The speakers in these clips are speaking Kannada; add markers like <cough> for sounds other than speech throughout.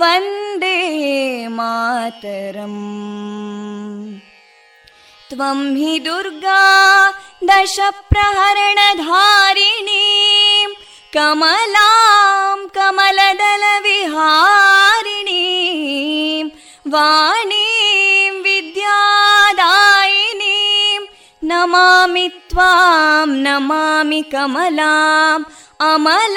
वन्दे मातरम् त्वं हि दुर्गा दशप्रहरणधारिणीं कमलां कमलदलविहारिणीं वाणीं विद्यादायिनीं नमामि त्वां नमामि कमलाम् अमलामतुलां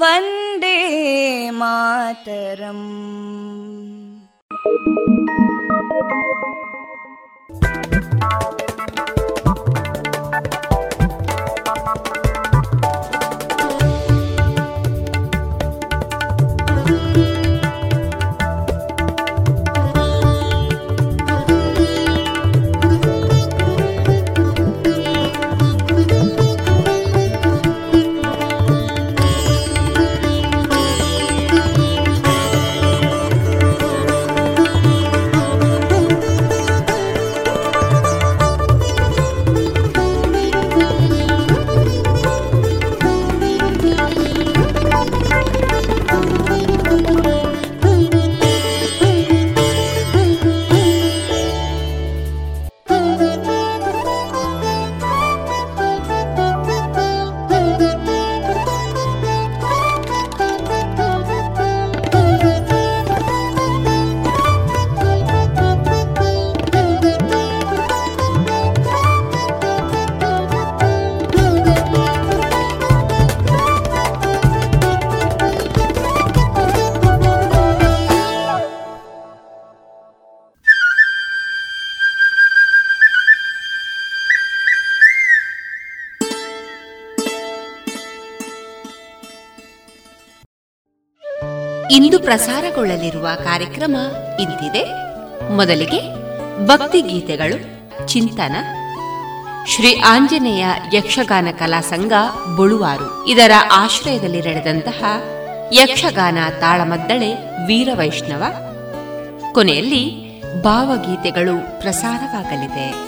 वन्दे मातरम् ಪ್ರಸಾರಗೊಳ್ಳಲಿರುವ ಕಾರ್ಯಕ್ರಮ ಇಂತಿದೆ. ಮೊದಲಿಗೆ ಭಕ್ತಿ ಗೀತೆಗಳು, ಚಿಂತನ. ಶ್ರೀ ಆಂಜನೇಯ ಯಕ್ಷಗಾನ ಕಲಾ ಸಂಘ, ಬುಳುವಾರು. ಇದರ ಆಶ್ರಯದಲ್ಲಿ ನಡೆದಂತಹ ಯಕ್ಷಗಾನ ತಾಳಮದ್ದಳೆ ವೀರವೈಷ್ಣವ. ಕೊನೆಯಲ್ಲಿ ಭಾವಗೀತೆಗಳು ಪ್ರಸಾರವಾಗಲಿದೆ.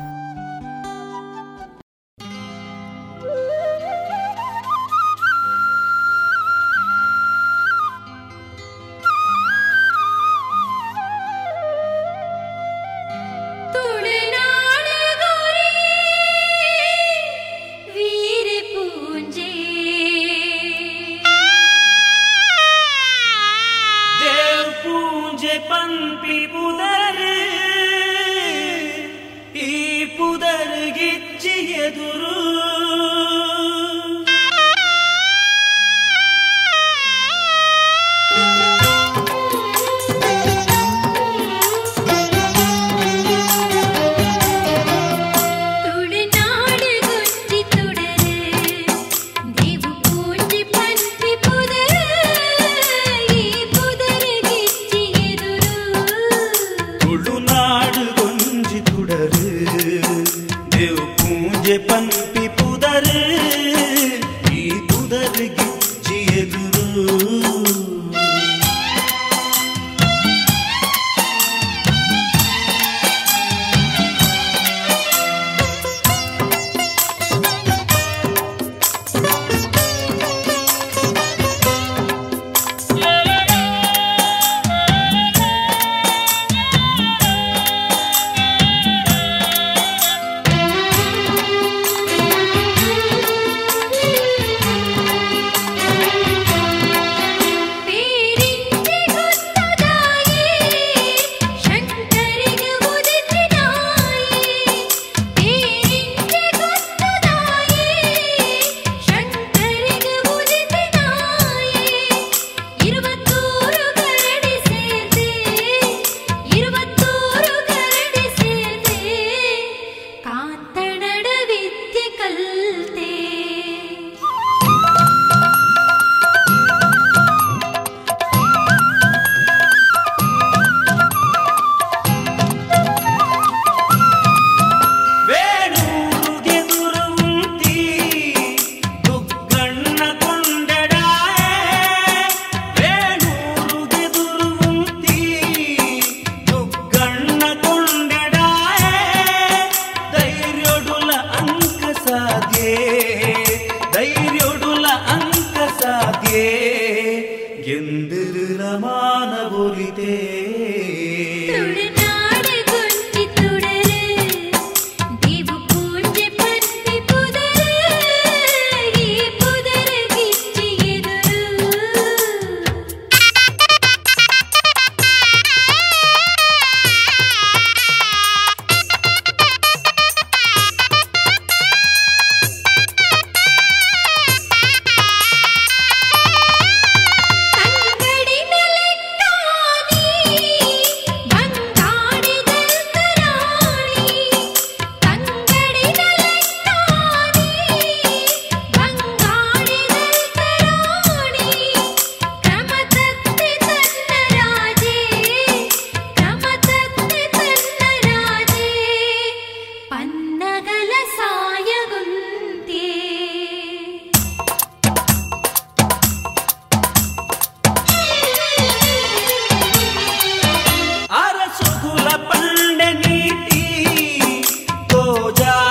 ರೇಡಿಯೋ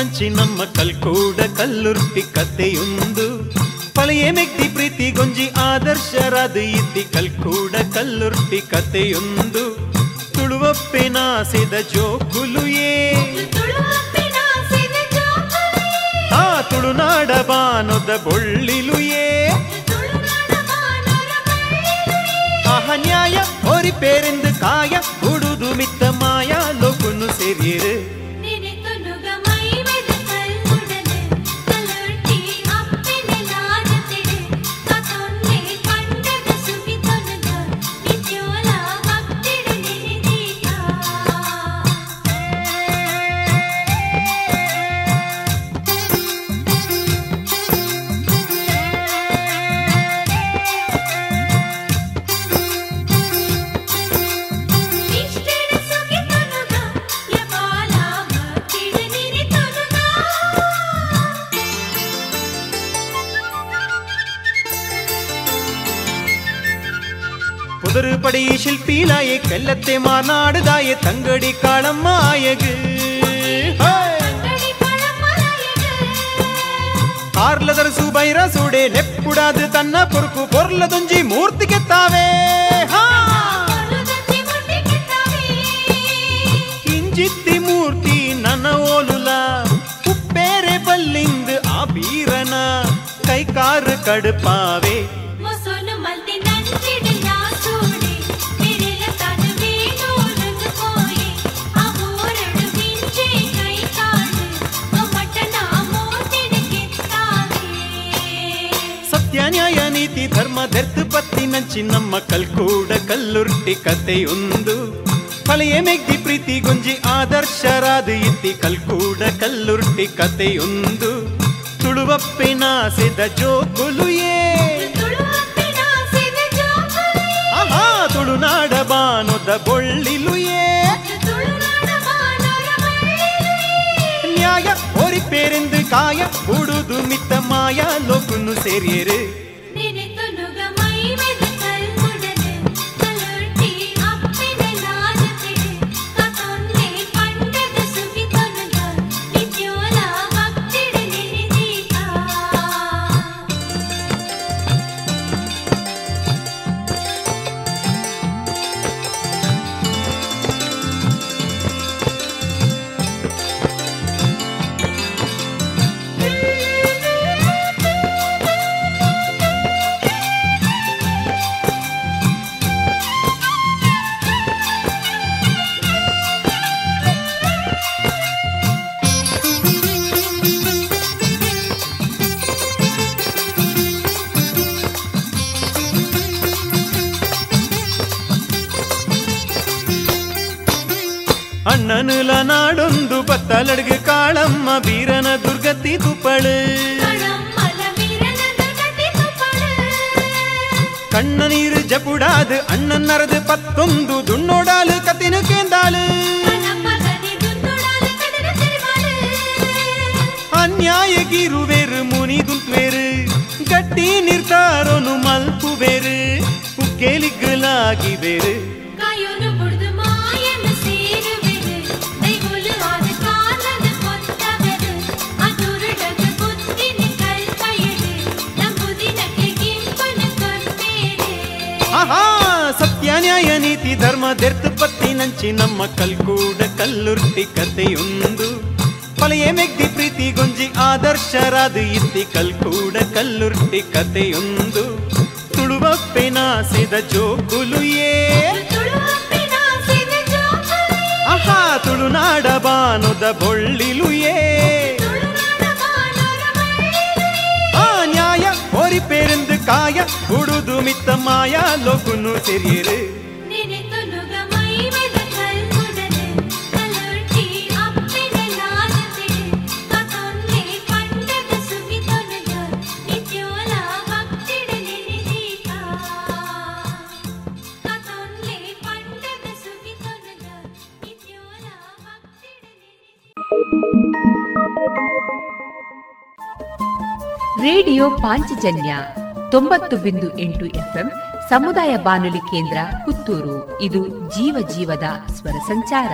ಪತ್ತಿ ನಂಚಿ ನಮ್ಮ ಕಲ್ಕೂಡ ಕಲ್ಲುರ್ಟಿ ಕಥೆಯೊಂದು ಪಳೆಯ ಮೆಗ್ದಿ ಪ್ರೀತಿ ಗೊಂಜಿ ಆದರ್ಶರಾದ ಇದ್ದಿ ಕಲ್ಕೂಡ ಕಲ್ಲುರ್ಟಿ ಕಥೆಯೊಂದು ತುಳುವಪ್ಪೆನಾಸಿದ ಜೋಕುಲುಯೇ ತುಳುವಪ್ಪಿನಾಸಿದ ಜೋಕುಲಿ ಆ ತುಳುನಾಡ ಬಾನೊದ ಬೊಳ್ಳಿಲುಯೇ ತುಳುನಾಡ ಬಾನರ ಬಳ್ಳಿಲಿ ಆಹ ನ್ಯಾಯ ಓರಿ ಪೇರೆಂದು ಕಾಯ ಉಡುದು ಕಲ್ಲತ್ತೆ ಮಾನಾಡುದಾಯೆ ತಂಗಡಿ ಕಾಳಮ್ಮ ಆಯಗು ಅಂಗಡಿ ಪಳಮಲಯಗ ಕಾರ್ಲದರ ಸುಬೈರ ಸೂಡೆ ನೆಪ್ಪುಡಾದು ತನ್ನ ಪೊರುಕು ಪೊರ್ಲದೊಂಜಿ ಮೂರ್ತಿ ಕೆತ್ತಾವೆ ಹಾ. ಕೊಲ್ಲುದಂತೆ ಮುಟ್ಟಿಗೆ ತಾವೇ ಇಂಜಿತ್ತಿ ಮೂರ್ತಿ ನನ್ನ ಓಲುಲ ಉಪ್ಪೇರೆ ಬಲ್ಲಿಂದು ಆ ಬೀರನ ಕೈಕಾರು ಕಡುಪಾವೆ ನೀತಿ ಧರ್ಮ ಧರ್ತು ಪತ್ತಿ ನಂಚಿ ನಮ್ಮ ಕಲ್ಕೂಡ ಕಲ್ಲುರ್ಟಿ ಕಥೆಯೊಂದು ಫಳೆಯ ಮೆಗ್ದಿ ಪ್ರೀತಿ ಗುಂಜಿ ಆದರ್ಶರಾದ ಇತ್ತಿ ಕಲ್ಕೂಡ ಕಲ್ಲುರ್ಟಿ ಕಥೆಯೊಂದು ತುಳುವಪ್ಪಿನಾಸಿದ ಜೋಕುಲುಯೇ ತುಳುವಪ್ಪಿನಾಸಿದ ಜೋಕುಲಿ ಆಹಾ ತುಳುನಾಡ ಬಾನೊದ ಬೊಳ್ಳಿಲುಯೇ ತುಳುನಾಡ ಬಾನರ ಬಳ್ಳಿಲಿ ನ್ಯಾಯ ಓರಿ ಪೇರೆಂದು ಕಾಯ ಉಡುದು ಮಿತ್ತ ಮಾಯ ಲೋಕುನು ಸೇರಿಯರು ನಾಡೊಂದು ಬತ್ತಲಡ್ಗೆ ಕಾಳಮ್ಮ ಬೀರನ ದುರ್ಗತಿ ತುಪ್ಪಳು ಕಣಮ್ಮಲ ವೀರನ ದುರ್ಗತಿ ತುಪ್ಪಳು ಕಣ್ಣ ನೀರು ಜಪುಡಾದು ಅಣ್ಣನ್ನರದು ಪತ್ತೊಂದು ದುಣ್ಣೋಡಾಲು ಕತಿನು ಕೇಂದಾಳು ಕಣಮ್ಮಗದಿ ದುಂದುಡಾಲ ಕಡಲ ತಿರುವಾಳು ಅನ್ಯಾಯಗಿರುವೆರು ಮುನಿ ದುಂತ್ವೇರು ಗಟ್ಟಿ ನಿರ್ತಾರೋನು ಧರ್ಮದೆರ್ತು ಪತ್ತಿ ನಂಚಿ ನಮ್ಮ ಕಲ್ಕೂಡ ಕಲ್ಲುರ್ಟಿ ಕಥೆಯೊಂದು ಪಳೆಯ ಮೆಗ್ದಿ ಪ್ರೀತಿ ಗೊಂಜಿ ಆದರ್ಶರಾದು ಇತ್ತಿ ಕಲ್ಕೂಡ ಕಲ್ಲುರ್ಟಿ ಕಥೆಯೊಂದು ತುಳುವಪ್ಪೆನಾಸಿದ ಜೋಕುಲು ಏ ತುಳುವಪ್ಪಿನಾಸಿದ ಜೋಕಾಲಿ ಆಹಾ ತುಳುನಾಡ ಬಾನುದ ಬೊಳ್ಳಿಲು ಏ ತುಳುನಾಡ ಬಾನರ ಮಳ್ಳಿಲು ಆ ನ್ಯಾಯ ಓರಿ ಪೇರೆಂದು ಕಾಯ ಹುಡುದು ಮಿತ್ತ ಮಾಯ ಲೋಕುನು ಸೆರಿಯರು ರೇಡಿಯೋ ಪಾಂಚಜನ್ಯ ತೊಂಬತ್ತು ಬಿಂದು ಎಂಟು ಎಫ್ಎಂ ಸಮುದಾಯ ಬಾನುಲಿ ಕೇಂದ್ರ ಪುತ್ತೂರು. ಇದು ಜೀವ ಜೀವದ ಸ್ವರ ಸಂಚಾರ.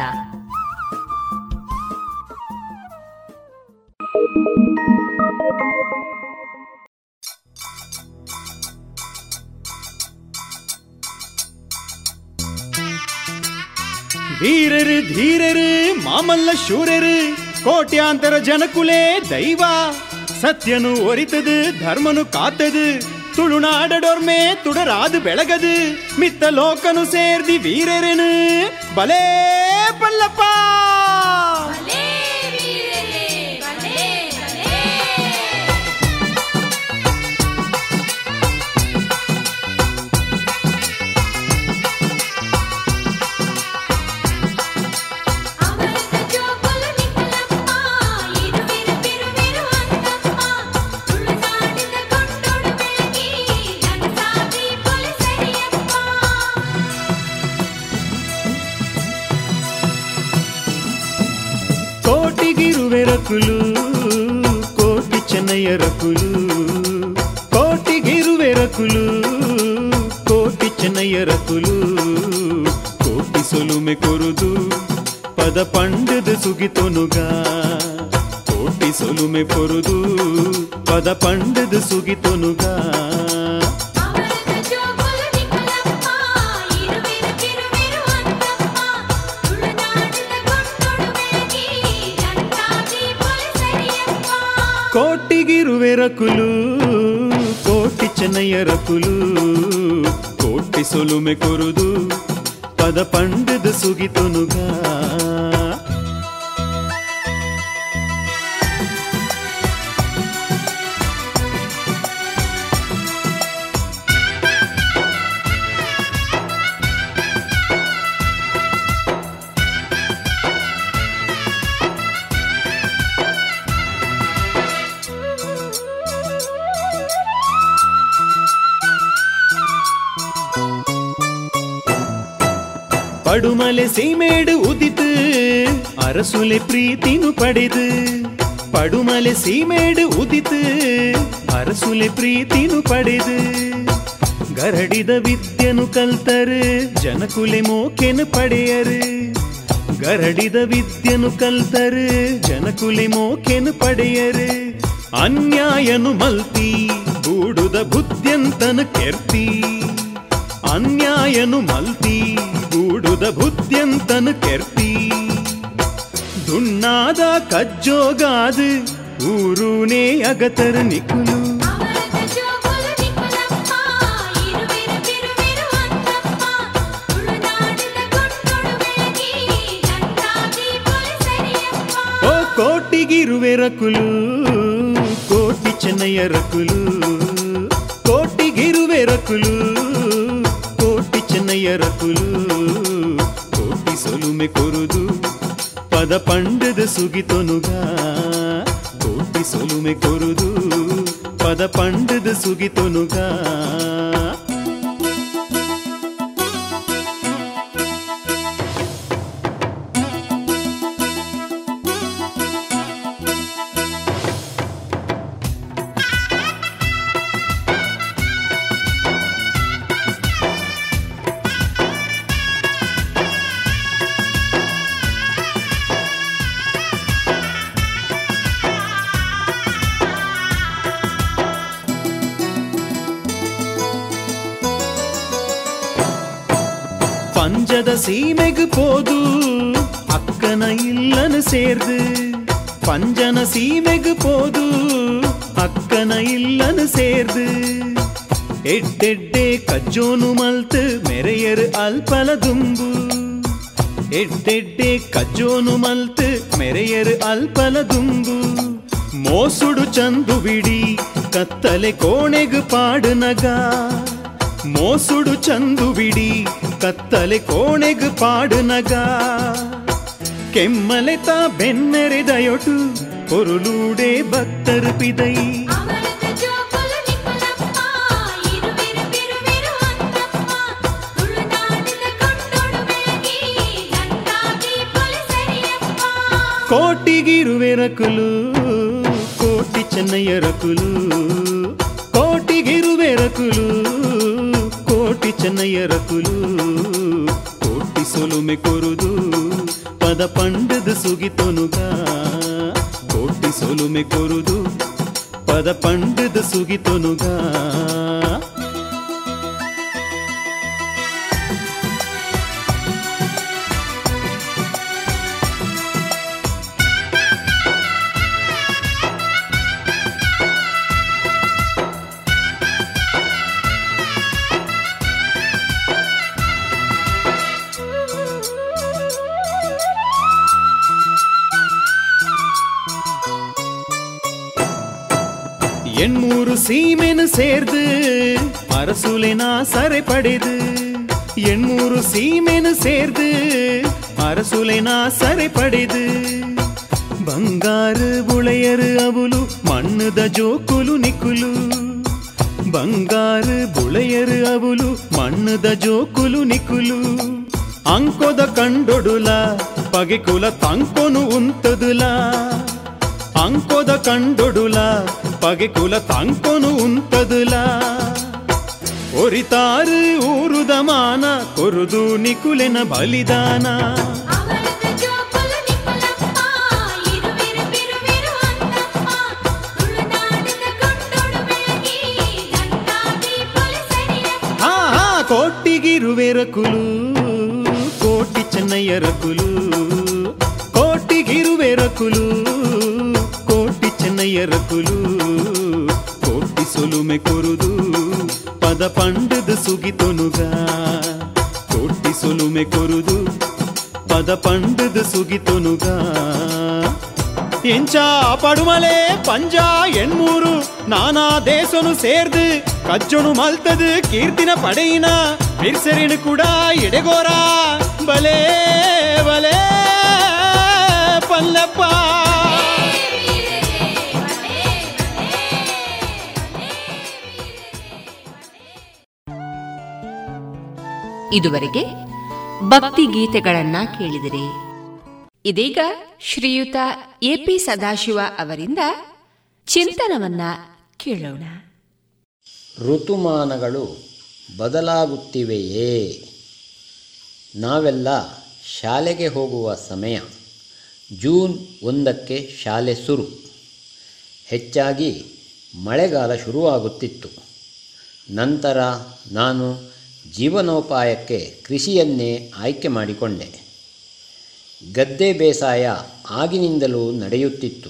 ಧೀರರು ಧೀರರು, ಮಾಮಲ್ಲ ಶೂರರು, ಕೋಟ್ಯಾಂತರ ಜನಕುಲೇ ದೈವ. ಸತ್ಯನು ಒರಿತದು ಧರ್ಮನು ಕಾತದು. ತುಳುನಾಡಡೋರ್ಮೆ ತುಡರಾದು ಬೆಳಗದು. ಮಿತ್ತ ಲೋಕನು ಸೇರ್ದಿ ವೀರರನು. ಬಲೇ ಪಲ್ಲಪ್ಪ రకులు కోటి చెన్నయ్య రకులు కోటి గిరువెరకులు కోటి చెన్నయ్య రకులు కోటి సొలుమె కొరుదు పద పండుదు సుగితొనుగా. కోటి సొలుమె పొరుదు పద పండుదు సుగితొనుగా. ಕೋಟಿಗಿರುವೆರಕುಲು ಕೋಟಿ ಚೆನ್ನಯ್ಯರಕುಲು ಕೋಟಿ ಸೊಲುಮೆ ಕೊರುದು ಪದ ಪಂಡದ ಸುಗಿತೊನುಗ ಅರಸುಲೆ ಪ್ರೀತಿನು ಪಡೆದು ಪಡುಮಲೆ ಸೀಮೇಡು ಉದಿತು ಅರಸುಲೆ ಪ್ರೀತಿನು ಪಡೆದು ಗರಡಿದ ವಿದ್ಯನು ಕಲ್ತರು ಜನಕುಲೆ ಮೋಕೆನು ಪಡೆಯರು ಗರಡಿದ ವಿದ್ಯನು ಕಲ್ತರು ಜನಕುಲೆ ಮೋಕೆನು ಪಡೆಯರು ಅನ್ಯಾಯನು ಮಲ್ತಿ ಬೂಡುದ ಬುದ್ಧ್ಯಂತನು ಕೆರ್ತಿ ಅನ್ಯಾಯನು ಮಲ್ತಿ ಗೂಡುದ ಬುದ್ಧ್ಯಂತನು ಕೆರ್ತಿ ದುಣ್ಣಾದ ಕಜ್ಜೋಗಾದು ಊರೂನೇ ಅಗತರು ನಿಕುಲು ಅಮೃತ ಜೋಗುಲು ನಿಕ್ಕಲಪ್ಪ ಇರುವಿರು ಬಿರುವಿರು ಅಂತಪ್ಪ ತುಳುನಾಡಿನ ಕೊಂಡೊಡು ಬೆಳಗಿ ಜನಸಾದಿ ಪೊಲೀಸರಿಯಪ್ಪ ಓ ಕೋಟಿಗಿರುವೆರಕುಲು ಕೋಟಿ ಚೆನ್ನಯ್ಯರಕುಲು ಕೋಟಿಗಿರುವೆರಕುಲು ಕೋಟಿ ಚೆನ್ನಯ್ಯರಕುಲು ಕೋಟಿ ಸೊಲುಮೆ ಕೊರುದು ಪದ ಪಂಡದ ಸುಗಿತೊನುಗ ಕೋಟಿ ಸೊಲುಮೆ ಕೊರುದು ಪದ ಪಂಡದ ಸುಗಿತೊನುಗ பஞ்சத சீமைக்கு போது அக்கன இல்லன்னு சேர்ந்து பஞ்சன சீமைக்கு போது ಅಕ್ಕನ ಇಲ್ಲನು ಸೇರ್ದು ಎಡ್ಡೆಡ್ಡೆ ಕಜ್ಜೋನು ಮಲ್ತು ಮೆರೆಯರು ಅಲ್ಪಲ ದುಂಬು ಎಡ್ಡೆಡ್ಡೆ ಕಜ್ಜೋನು ಮಲ್ತು ಮೆರೆಯರು ಅಲ್ಪಲ ದುಂಬು ಮೋಸುಡು ಚಂದು ಬಿಡಿ ಕತ್ತಲೆ ಕೋಣೆಗು ಪಾಡು ನಗ ಮೋಸುಡು ಚಂದು ಬಿಡಿ ಕತ್ತಲೆ ಕೋಣೆಗು ಪಾಡು ನಗ. ಕೆಮ್ಮಲೆ ತಾ ಬೆನ್ನರೆ ದಯೊಟು ಪೊರುಲೂಡೆ ಭಕ್ತರು ಪಿದೈ. ಕೋಟಿಗಿರುವೆ ರಕುಲು ಕೋಟಿ ಚೆನ್ನಯ್ಯ ರಕುಲು ಕೋಟಿಗಿರುವೆ ರಕುಲು ಯೋಚನೆಯ ರಕುಲು ಕೋಟಿ ಸೊಲುಮೆ ಕೊರುದು ಪದ ಪಂಡದ ಸುಗಿತೊನುಗ ಕೋಟಿ ಸೊಲುಮೆ ಕೊರುದು ಪದ ಪಂಡದ ಸುಗಿತೊನುಗ சேர்ந்து அரசுலினா சரை படைது எண்ணூறு சீமெனு சேர்ந்து அரசுலினா சரை படைது ಬಂಗಾರು ಬುಳೆಯರು ಅವಳು ಮಣ್ಣದ ಜೋಕುಲು ನಿಕುಲು ಬಂಗಾರು ಬುಳೆಯರು ಅವಳು ಮಣ್ಣದ ಜೋಕುಲು ನಿಕುಲು ಅಂಕೊದ ಕಂಡೊಡುಲ ಪಗೆಕುಲ ತಂಕೊನು ಉಂತದುಲ ಅಂಕೊದ ಕಂಡೊಡುಲ ಪಗೆಕುಲ ತಂಕೊನು ಉಂತದುಲ ಒರಿತಾರು ಊರುದ ಮಾನ ಕೊರುದು ನಿಕುಲೆನ ಬಲಿದಾನ అమృత జోకులు నిపులమ్మ ఇరువిరు బిరువిరు అందమ్మ ತುಳುನಾಡಿನ ಕೊಂಡೊಡು ಬೆಳಗಿ ಗಂಗಾ ಸೊಲುಮೆ ಕೊರುದು ಪದ ಪಂಡದ ಸುಗಿತೊನುಗ ಕೋಟಿ ಸೊಲುಮೆ ಕೊರುದು ಪದ ಪಂಡದ ಸುಗಿತೊನುಗ ಎಂಚ ಪಡುಮಲೆ ಪಂಜ ಎಣ್ಮೂರು ನಾನಾ ದೇಶನು ಸೇರ್ದು ಕಜ್ಜೊನು ಮಲ್ತದು ಕೀರ್ತಿನ ಪಡೆಯಿನ ಬಿರ್ಸರಿನು ಕೂಡ ಎಡೆಗೋರ ಬಲೇ ಬಲೇ ಪಲ್ಲಪ್ಪ ಇದುವರೆಗೆ ಭಕ್ತಿ ಗೀತೆಗಳನ್ನ ಕೇಳಿದಿರಿ. ಇದೀಗ ಶ್ರೀಯುತ ಎಪಿ ಸದಾಶಿವ ಅವರಿಂದ ಚಿಂತನವನ್ನ ಕೇಳೋಣ. ಋತುಮಾನಗಳು ಬದಲಾಗುತ್ತಿವೆಯೇ? ನಾವೆಲ್ಲ ಶಾಲೆಗೆ ಹೋಗುವ ಸಮಯ. ಜೂನ್ ಒಂದಕ್ಕೆ ಶಾಲೆ ಸುರು. ಹೆಚ್ಚಾಗಿ ಮಳೆಗಾಲ ಶುರುವಾಗುತ್ತಿತ್ತು. ನಂತರ ನಾನು ಜೀವನೋಪಾಯಕ್ಕೆ ಕೃಷಿಯನ್ನೇ ಆಯ್ಕೆ ಮಾಡಿಕೊಂಡೆ. ಗದ್ದೆ ಬೇಸಾಯ ಆಗಿನಿಂದಲೂ ನಡೆಯುತ್ತಿತ್ತು.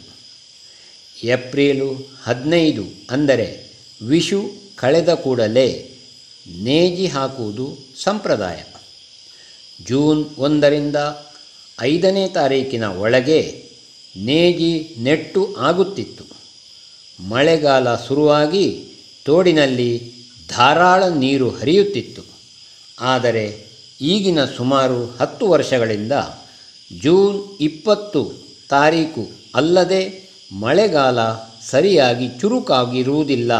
ಏಪ್ರಿಲು ಹದಿನೈದು ಅಂದರೆ ವಿಷು ಕಳೆದ ಕೂಡಲೇ ನೇಜಿ ಹಾಕುವುದು ಸಂಪ್ರದಾಯ. ಜೂನ್ ಒಂದರಿಂದ ಐದನೇ ತಾರೀಕಿನ ಒಳಗೆ ನೇಜಿ ನೆಟ್ಟು ಆಗುತ್ತಿತ್ತು. ಮಳೆಗಾಲ ಶುರುವಾಗಿ ತೋಡಿನಲ್ಲಿ ಧಾರಾಳ ನೀರು ಹರಿಯುತ್ತಿತ್ತು. ಆದರೆ ಈಗಿನ ಸುಮಾರು ಹತ್ತು ವರ್ಷಗಳಿಂದ ಜೂನ್ ಇಪ್ಪತ್ತು ತಾರೀಕು ಅಲ್ಲದೆ ಮಳೆಗಾಲ ಸರಿಯಾಗಿ ಚುರುಕಾಗಿರುವುದಿಲ್ಲ.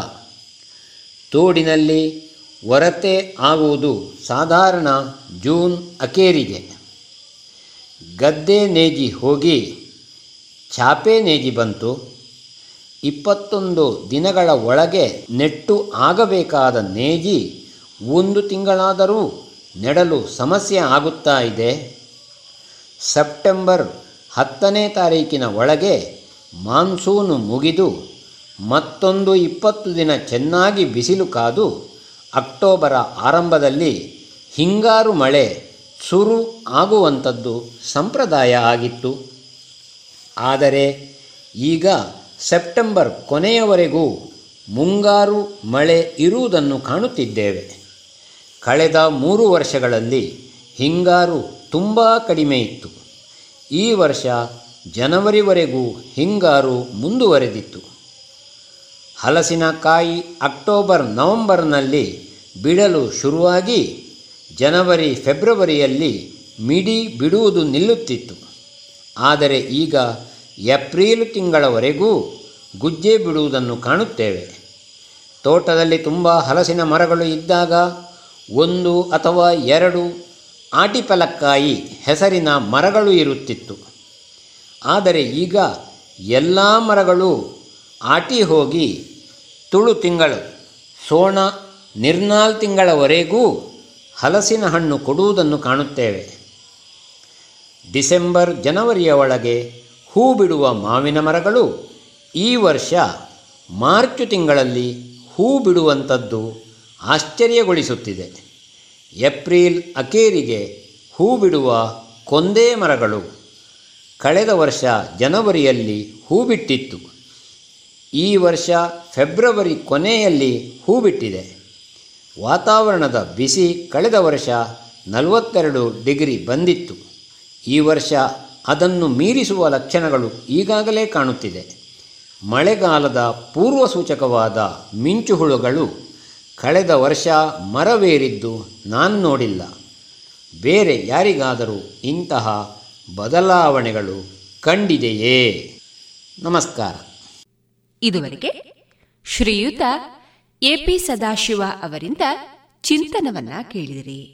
ತೋಡಿನಲ್ಲಿ ಹೊರತೆ ಆಗುವುದು ಸಾಧಾರಣ ಜೂನ್ ಅಕೇರಿಗೆ ಗದ್ದೆ ನೇಜಿ ಹೋಗಿ ಚಾಪೆ ನೇಜಿ ಬಂತು. ಇಪ್ಪತ್ತೊಂದು ದಿನಗಳ ಒಳಗೆ ನೆಟ್ಟು ಆಗಬೇಕಾದ ನೇಜಿ ಒಂದು ತಿಂಗಳಾದರೂ ನೆಡಲು ಸಮಸ್ಯೆ ಆಗುತ್ತಾ ಇದೆ. ಸೆಪ್ಟೆಂಬರ್ ಹತ್ತನೇ ತಾರೀಕಿನ ಒಳಗೆ ಮಾನ್ಸೂನು ಮುಗಿದು ಮತ್ತೊಂದು ಇಪ್ಪತ್ತು ದಿನ ಚೆನ್ನಾಗಿ ಬಿಸಿಲು ಕಾದು ಅಕ್ಟೋಬರ ಆರಂಭದಲ್ಲಿ ಹಿಂಗಾರು ಮಳೆ ಸುರು ಆಗುವಂಥದ್ದು ಸಂಪ್ರದಾಯ ಆಗಿತ್ತು. ಆದರೆ ಈಗ ಸೆಪ್ಟೆಂಬರ್ ಕೊನೆಯವರೆಗೂ ಮುಂಗಾರು ಮಳೆ ಇರುವುದನ್ನು ಕಾಣುತ್ತಿದ್ದೇವೆ. ಕಳೆದ ಮೂರು ವರ್ಷಗಳಲ್ಲಿ ಹಿಂಗಾರು ತುಂಬ ಕಡಿಮೆ ಇತ್ತು. ಈ ವರ್ಷ ಜನವರಿವರೆಗೂ ಹಿಂಗಾರು ಮುಂದುವರೆದಿತ್ತು. ಹಲಸಿನಕಾಯಿ ಅಕ್ಟೋಬರ್, ನವೆಂಬರ್ನಲ್ಲಿ ಬಿಡಲು ಶುರುವಾಗಿ ಜನವರಿ, ಫೆಬ್ರವರಿಯಲ್ಲಿ ಮಿಡಿ ಬಿಡುವುದು ನಿಲ್ಲುತ್ತಿತ್ತು. ಆದರೆ ಈಗ ಏಪ್ರಿಲ್ ತಿಂಗಳವರೆಗೂ ಗುಜ್ಜೆ ಬಿಡುವುದನ್ನು ಕಾಣುತ್ತೇವೆ. ತೋಟದಲ್ಲಿ ತುಂಬ ಹಲಸಿನ ಮರಗಳು ಇದ್ದಾಗ ಒಂದು ಅಥವಾ ಎರಡು ಆಟಿಪಲಕ್ಕಾಯಿ ಹೆಸರಿನ ಮರಗಳು ಇರುತ್ತಿತ್ತು. ಆದರೆ ಈಗ ಎಲ್ಲ ಮರಗಳು ಆಟಿ ಹೋಗಿ ತುಳು ತಿಂಗಳು, ಸೋಣ, ನಿರ್ನಾಲ್ ತಿಂಗಳವರೆಗೂ ಹಲಸಿನ ಹಣ್ಣು ಕೊಡುವುದನ್ನು ಕಾಣುತ್ತೇವೆ. ಡಿಸೆಂಬರ್, ಜನವರಿಯ ಒಳಗೆ ಹೂ ಬಿಡುವ ಮಾವಿನ ಮರಗಳು ಈ ವರ್ಷ ಮಾರ್ಚ್ ತಿಂಗಳಲ್ಲಿ ಹೂ ಬಿಡುವಂಥದ್ದು ಆಶ್ಚರ್ಯಗೊಳಿಸುತ್ತಿದೆ. ಏಪ್ರಿಲ್ ಅಕೇರಿಗೆ ಹೂ ಬಿಡುವ ಕೊಂದೇ ಮರಗಳು. ಕಳೆದ ವರ್ಷ ಜನವರಿಯಲ್ಲಿ ಹೂ ಬಿಟ್ಟಿತ್ತು ಈ ವರ್ಷ ಫೆಬ್ರವರಿ ಕೊನೆಯಲ್ಲಿ ಹೂ ಬಿಟ್ಟಿದೆ ವಾತಾವರಣದ ಬಿಸಿ ಕಳೆದ ವರ್ಷ ನಲವತ್ತೆರಡು ಡಿಗ್ರಿ ಬಂದಿತ್ತು. ಈ ವರ್ಷ ಅದನ್ನು ಮೀರಿಸುವ ಲಕ್ಷಣಗಳು ಈಗಾಗಲೇ ಕಾಣುತ್ತಿದೆ. ಮಳೆಗಾಲದ ಪೂರ್ವಸೂಚಕವಾದ ಮಿಂಚುಹುಳುಗಳು ಕಳೆದ ವರ್ಷ ಮರವೇರಿದ್ದು ನಾನು ನೋಡಿಲ್ಲ. ಬೇರೆ ಯಾರಿಗಾದರೂ ಇಂತಹ ಬದಲಾವಣೆಗಳು ಕಂಡಿದೆಯೇ? ನಮಸ್ಕಾರ. ಇದುವರೆಗೆ ಶ್ರೀಯುತ ಎಪಿ ಸದಾಶಿವ ಅವರಿಂದ ಚಿಂತನವನ್ನ ಕೇಳಿದಿರಿ.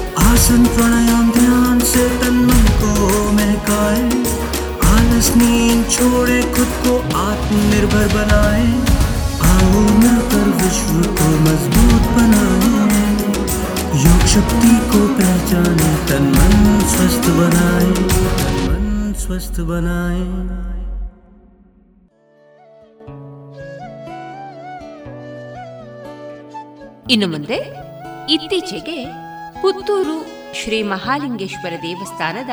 आसन प्राणायाम ध्यान से तन मन को महकाए आलस नींद छोड़े खुद को आत्मनिर्भर बनाए आओ मिलकर विश्व को मजबूत बनाए योग शक्ति को पहचाने तन मन स्वस्थ बनाए तन मन स्वस्थ बनाए ಇನ್ನು ಮುಂದೆ ಇತ್ತೀಚೆಗೆ ಪುತ್ತೂರು ಶ್ರೀ ಮಹಾಲಿಂಗೇಶ್ವರ ದೇವಸ್ಥಾನದ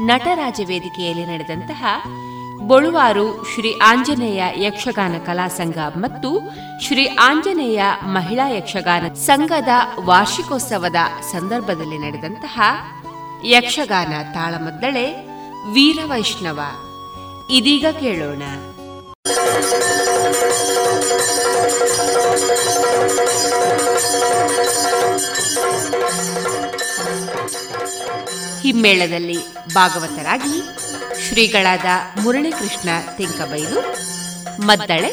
ನಟರಾಜ ವೇದಿಕೆಯಲ್ಲಿ ನಡೆದಂತಹ ಬೊಳುವಾರು ಶ್ರೀ ಆಂಜನೇಯ ಯಕ್ಷಗಾನ ಕಲಾ ಸಂಘ ಮತ್ತು ಶ್ರೀ ಆಂಜನೇಯ ಮಹಿಳಾ ಯಕ್ಷಗಾನ ಸಂಘದ ವಾರ್ಷಿಕೋತ್ಸವದ ಸಂದರ್ಭದಲ್ಲಿ ನಡೆದಂತಹ ಯಕ್ಷಗಾನ ತಾಳಮದ್ದಳೆ ವೀರವೈಷ್ಣವ. ಇದೀಗ ಕೇಳೋಣ. ಹಿಮ್ಮೇಳದಲ್ಲಿ ಭಾಗವತರಾಗಿ ಶ್ರೀಗಳಾದ ಮುರಳೀಕೃಷ್ಣ ತೆಂಕಬೈಲು, ಮದ್ದಳೆ,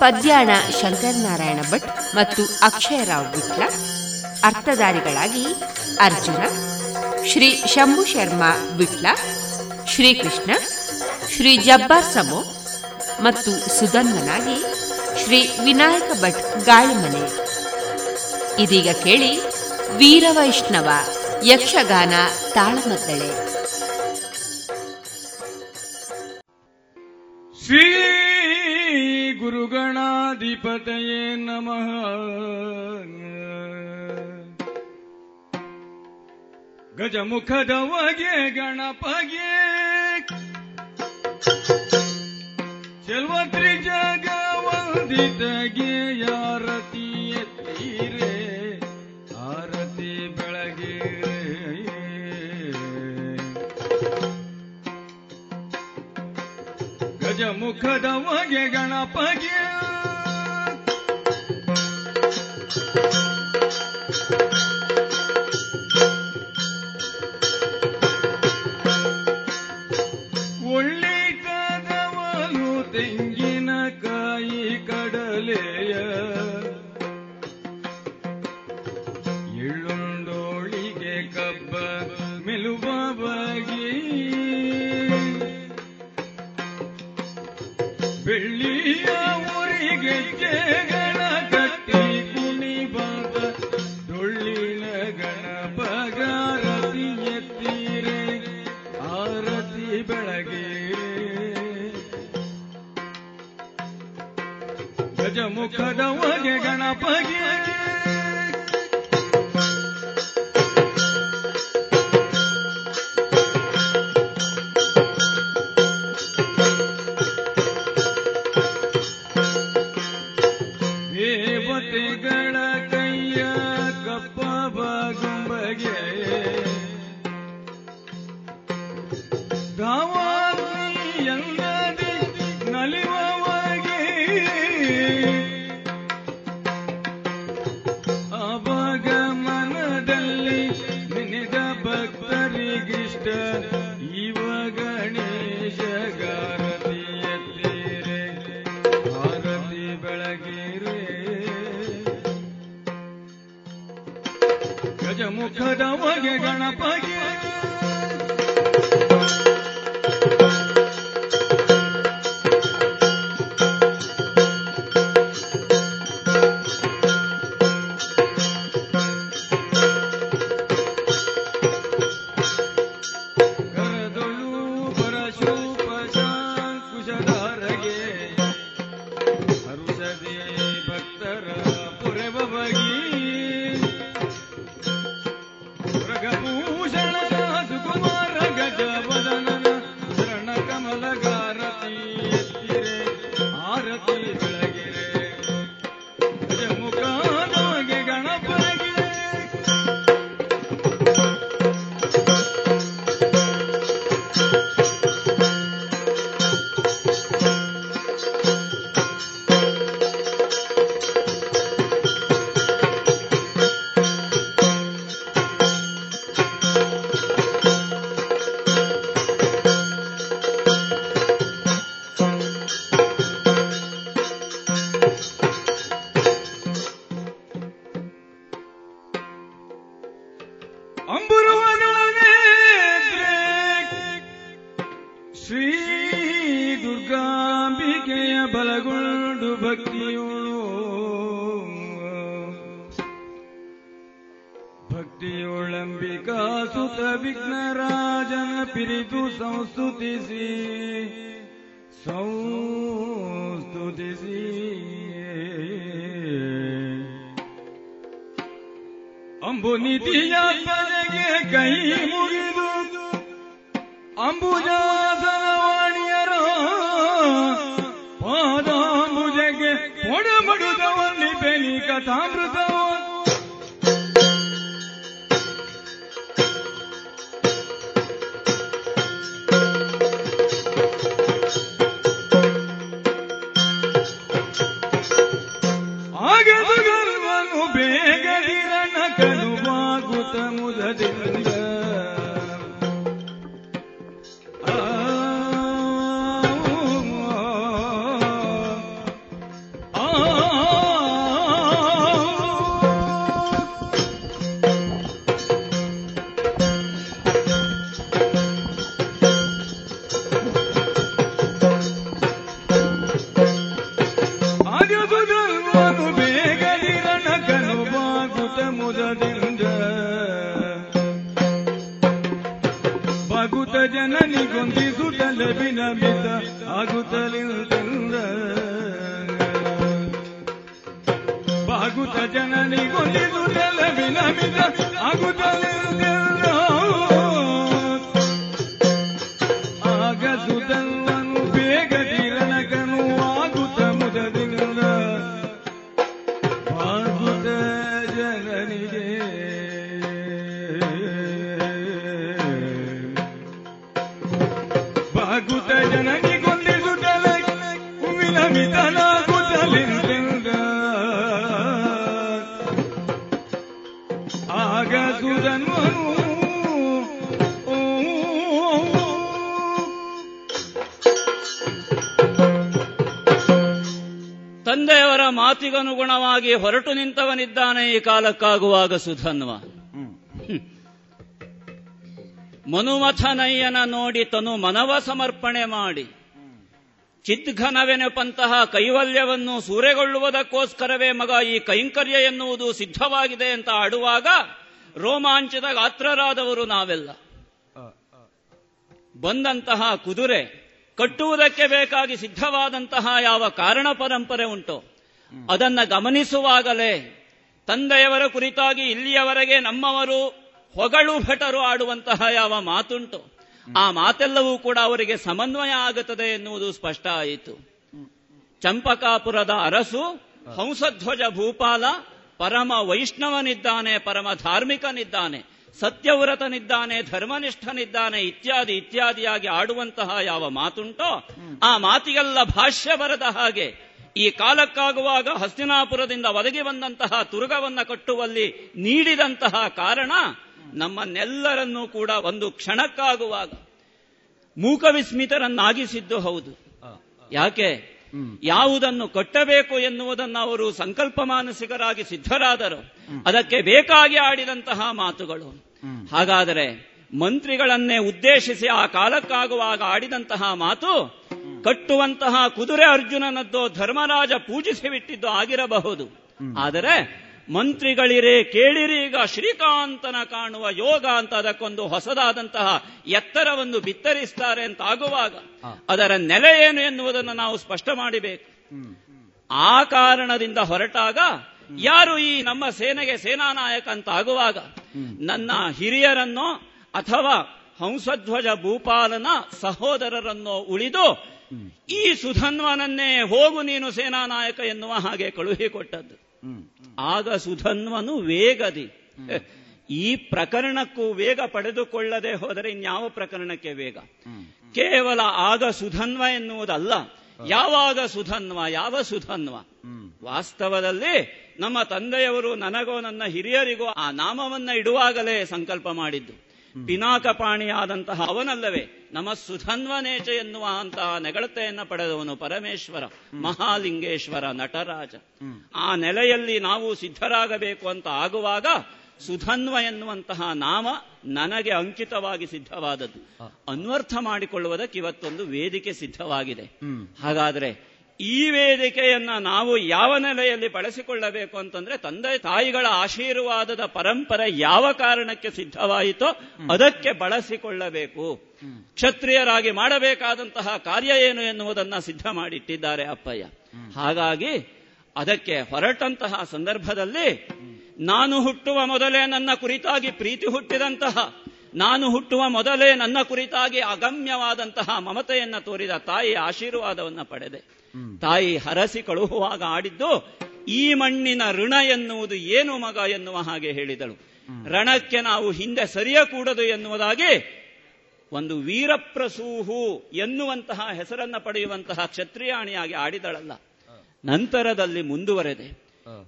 ಪದ್ಯಾಣ ಶಂಕರನಾರಾಯಣ ಭಟ್ ಮತ್ತು ಅಕ್ಷಯರಾವ್ ಬಿಟ್ಲ ಅರ್ಥಧಾರಿಗಳಾಗಿ ಅರ್ಜುನ, ಶ್ರೀ ಶಂಭು ಶರ್ಮಾ ಬಿಟ್ಲ ಶ್ರೀಕೃಷ್ಣ, ಶ್ರೀ ಜಬ್ಬಾರ್ ಸಮೋ ಮತ್ತು ಸುಧನ್ಮನಾಗಿ ಶ್ರೀ ವಿನಾಯಕ ಭಟ್ ಗಾಳಿಮನೆ. ಇದೀಗ ಕೇಳಿ ವೀರವೈಷ್ಣವ ಯಕ್ಷಗಾನ ತಾಳಮದ್ದಳೆ. ಶ್ರೀ ಗುರುಗಣಾಧಿಪತಯೇ ನಮಃ. ಗಜಮುಖದವಗೆ ಗಣಪಗೆ. ಚೆಲ್ವತ್ರಿ ಜಗ ವಂದಿತಗೆ ಯಾರತಿ ಗಜಮುಖದವಗೆ ಗಣಪಗೆ ಒಳ್ಳಿಕದವನು ತೆಂಗಿನಕಾಯಿ ಮುಖದ ಒಗೆ ಗಣಪಗೆ. ದೇವತೆಗಳ ಕೈಯ ಕಪ್ಪ ಬಾಗುಂಬಗೆ. ಧಾವಾನಿಯಂಗ ನಮಗೆ ಗಣಪತಿ ಮಾತಿಗನುಗುಣವಾಗಿ ಹೊರಟು ನಿಂತವನಿದ್ದಾನೆ ಈ ಕಾಲಕ್ಕಾಗುವಾಗ ಸುಧನ್ವ. ಮನುಮಥನಯ್ಯನ ನೋಡಿ ತನು ಮನವ ಸಮರ್ಪಣೆ ಮಾಡಿ. ಚಿದ್ಘನವೆನಪಂತಹ ಕೈವಲ್ಯವನ್ನು ಸೂರೆಗೊಳ್ಳುವುದಕ್ಕೋಸ್ಕರವೇ ಮಗ ಈ ಕೈಂಕರ್ಯ ಎನ್ನುವುದು ಸಿದ್ಧವಾಗಿದೆ ಅಂತ ಆಡುವಾಗ ರೋಮಾಂಚದ ಗಾತ್ರರಾದವರು ನಾವೆಲ್ಲ. ಬಂದಂತಹ ಕುದುರೆ ಕಟ್ಟುವುದಕ್ಕೆ ಬೇಕಾಗಿ ಸಿದ್ಧವಾದಂತಹ ಯಾವ ಕಾರಣ ಪರಂಪರೆ ಉಂಟೋ? ಅದನ್ನ ಗಮನಿಸುವಾಗಲೇ ತಂದೆಯವರ ಕುರಿತಾಗಿ ಇಲ್ಲಿಯವರೆಗೆ ನಮ್ಮವರು ಹೊಗಳು ಭಟರು ಆಡುವಂತಹ ಯಾವ ಮಾತುಂಟು. ಆ ಮಾತೆಲ್ಲವೂ ಕೂಡ ಅವರಿಗೆ ಸಮನ್ವಯ ಆಗುತ್ತದೆ ಎನ್ನುವುದು ಸ್ಪಷ್ಟ ಆಯಿತು. ಚಂಪಕಾಪುರದ ಅರಸು ಹಂಸಧ್ವಜ ಭೂಪಾಲ ಪರಮ ವೈಷ್ಣವನಿದ್ದಾನೆ ಪರಮ ಧಾರ್ಮಿಕನಿದ್ದಾನೆ ಸತ್ಯವ್ರತನಿದ್ದಾನೆ ಧರ್ಮನಿಷ್ಠನಿದ್ದಾನೆ ಇತ್ಯಾದಿ ಇತ್ಯಾದಿಯಾಗಿ ಆಡುವಂತಹ ಯಾವ ಮಾತುಂಟೋ ಆ ಮಾತಿಗೆಲ್ಲ ಭಾಷ್ಯ ಬರದ ಹಾಗೆ ಈ ಕಾಲಕ್ಕಾಗುವಾಗ ಹಸ್ತಿನಾಪುರದಿಂದ ಒದಗಿ ಬಂದಂತಹ ತುರುಗವನ್ನ ಕಟ್ಟುವಲ್ಲಿ ನೀಡಿದಂತಹ ಕಾರಣ ನಮ್ಮನ್ನೆಲ್ಲರನ್ನೂ ಕೂಡ ಒಂದು ಕ್ಷಣಕ್ಕಾಗುವಾಗ ಮೂಕವಿಸ್ಮಿತರನ್ನಾಗಿಸಿದ್ದು ಹೌದು. ಯಾಕೆ? ಯಾವುದನ್ನು ಕಟ್ಟಬೇಕು ಎನ್ನುವುದನ್ನು ಅವರು ಸಂಕಲ್ಪ ಮಾನಸಿಕರಾಗಿ ಸಿದ್ಧರಾದರು. ಅದಕ್ಕೆ ಬೇಕಾಗಿ ಆಡಿದಂತಹ ಮಾತುಗಳು. ಹಾಗಾದರೆ ಮಂತ್ರಿಗಳನ್ನೇ ಉದ್ದೇಶಿಸಿ ಆ ಕಾಲಕ್ಕಾಗುವಾಗ ಆಡಿದಂತಹ ಮಾತು ಕಟ್ಟುವಂತಹ ಕುದುರೆ ಅರ್ಜುನನದ್ದು ಧರ್ಮರಾಜ ಪೂಜಿಸಿ ಬಿಟ್ಟಿದ್ದು ಆಗಿರಬಹುದು ಆದರೆ ಮಂತ್ರಿಗಳಿರೇ ಕೇಳಿರಿ ಈಗ ಶ್ರೀಕಾಂತನ ಕಾಣುವ ಯೋಗ ಅಂತ ಅದಕ್ಕೊಂದು ಹೊಸದಾದಂತಹ ಎತ್ತರವನ್ನು ಬಿತ್ತರಿಸ್ತಾರೆ ಅಂತ ಆಗುವಾಗ ಅದರ ನೆಲೆ ಏನು ಎನ್ನುವುದನ್ನು ನಾವು ಸ್ಪಷ್ಟ ಮಾಡಬೇಕು. ಆ ಕಾರಣದಿಂದ ಹೊರಟಾಗ ಯಾರು ಈ ನಮ್ಮ ಸೇನೆಗೆ ಸೇನಾನಾಯಕ ಅಂತ ಆಗುವಾಗ ನನ್ನ ಹಿರಿಯರನ್ನೋ ಅಥವಾ ಹಂಸಧ್ವಜ ಭೂಪಾಲನ ಸಹೋದರರನ್ನೋ ಉಳಿದು ಈ ಸುಧನ್ವನನ್ನೇ ಹೋಗು ನೀನು ಸೇನಾನಾಯಕ ಎನ್ನುವ ಹಾಗೆ ಕಳುಹಿಕೊಟ್ಟದ್ದು ಆಗ ಸುಧನ್ವನು ವೇಗದಿ. ಈ ಪ್ರಕರಣಕ್ಕೂ ವೇಗ ಪಡೆದುಕೊಳ್ಳದೆ ಹೋದರೆ ಇನ್ಯಾವ ಪ್ರಕರಣಕ್ಕೆ ವೇಗ? ಕೇವಲ ಆಗ ಸುಧನ್ವ ಎನ್ನುವುದಲ್ಲ. ಯಾವಾಗ ಸುಧನ್ವ? ಯಾವ ಸುಧನ್ವ? ವಾಸ್ತವದಲ್ಲಿ ನಮ್ಮ ತಂದೆಯವರು ನನಗೋ ನನ್ನ ಹಿರಿಯರಿಗೋ ಆ ನಾಮವನ್ನ ಇಡುವಾಗಲೇ ಸಂಕಲ್ಪ ಮಾಡಿದ್ದು. ಪಿನಾಕಪಾಣಿಯಾದಂತಹ ಅವನಲ್ಲವೇ. ನಮ್ಮ ಸುಧನ್ವನೇಚ ಎನ್ನುವ ಅಂತಹ ನೆಗಳತೆಯನ್ನ ಪಡೆದವನು ಪರಮೇಶ್ವರ ಮಹಾಲಿಂಗೇಶ್ವರ ನಟರಾಜ. ಆ ನೆಲೆಯಲ್ಲಿ ನಾವು ಸಿದ್ಧರಾಗಬೇಕು ಅಂತ ಆಗುವಾಗ ಸುಧನ್ವ ಎನ್ನುವಂತಹ ನಾಮ ನನಗೆ ಅಂಕಿತವಾಗಿ ಸಿದ್ಧವಾದದ್ದು. ಅನ್ವರ್ಥ ಮಾಡಿಕೊಳ್ಳುವುದಕ್ಕೆ ಇವತ್ತೊಂದು ವೇದಿಕೆ ಸಿದ್ಧವಾಗಿದೆ. ಹಾಗಾದ್ರೆ ಈ ವೇದಿಕೆಯನ್ನ ನಾವು ಯಾವ ನೆಲೆಯಲ್ಲಿ ಬಳಸಿಕೊಳ್ಳಬೇಕು ಅಂತಂದ್ರೆ ತಂದೆ ತಾಯಿಗಳ ಆಶೀರ್ವಾದದ ಪರಂಪರೆ ಯಾವ ಕಾರಣಕ್ಕೆ ಸಿದ್ಧವಾಯಿತೋ ಅದಕ್ಕೆ ಬಳಸಿಕೊಳ್ಳಬೇಕು. ಕ್ಷತ್ರಿಯರಾಗಿ ಮಾಡಬೇಕಾದಂತಹ ಕಾರ್ಯ ಏನು ಎನ್ನುವುದನ್ನ ಸಿದ್ಧ ಮಾಡಿಟ್ಟಿದ್ದಾರೆ ಅಪ್ಪಯ್ಯ. ಹಾಗಾಗಿ ಅದಕ್ಕೆ ಹೊರಟಂತಹ ಸಂದರ್ಭದಲ್ಲಿ ನಾನು ಹುಟ್ಟುವ ಮೊದಲೇ ನನ್ನ ಕುರಿತಾಗಿ ಪ್ರೀತಿ ಹುಟ್ಟಿದಂತಹ ನಾನು ಹುಟ್ಟುವ ಮೊದಲೇ ನನ್ನ ಕುರಿತಾಗಿ ಅಗಮ್ಯವಾದಂತಹ ಮಮತೆಯನ್ನ ತೋರಿದ ತಾಯಿ ಆಶೀರ್ವಾದವನ್ನ ಪಡೆದೆ. ತಾಯಿ ಹರಸಿ ಕಳುಹುವಾಗ ಆಡಿದ್ದು ಈ ಮಣ್ಣಿನ ಋಣ ಎನ್ನುವುದು ಏನು ಮಗ ಎನ್ನುವ ಹಾಗೆ ಹೇಳಿದಳು. ರಣಕ್ಕೆ ನಾವು ಹಿಂದೆ ಸರಿಯಕೂಡದು ಎನ್ನುವುದಾಗಿ ಒಂದು ವೀರಪ್ರಸೂಹು ಎನ್ನುವಂತಹ ಹೆಸರನ್ನ ಪಡೆಯುವಂತಹ ಕ್ಷತ್ರಿಯಾಣಿಯಾಗಿ ಆಡಿದಳಲ್ಲ. ನಂತರದಲ್ಲಿ ಮುಂದುವರೆದೆ.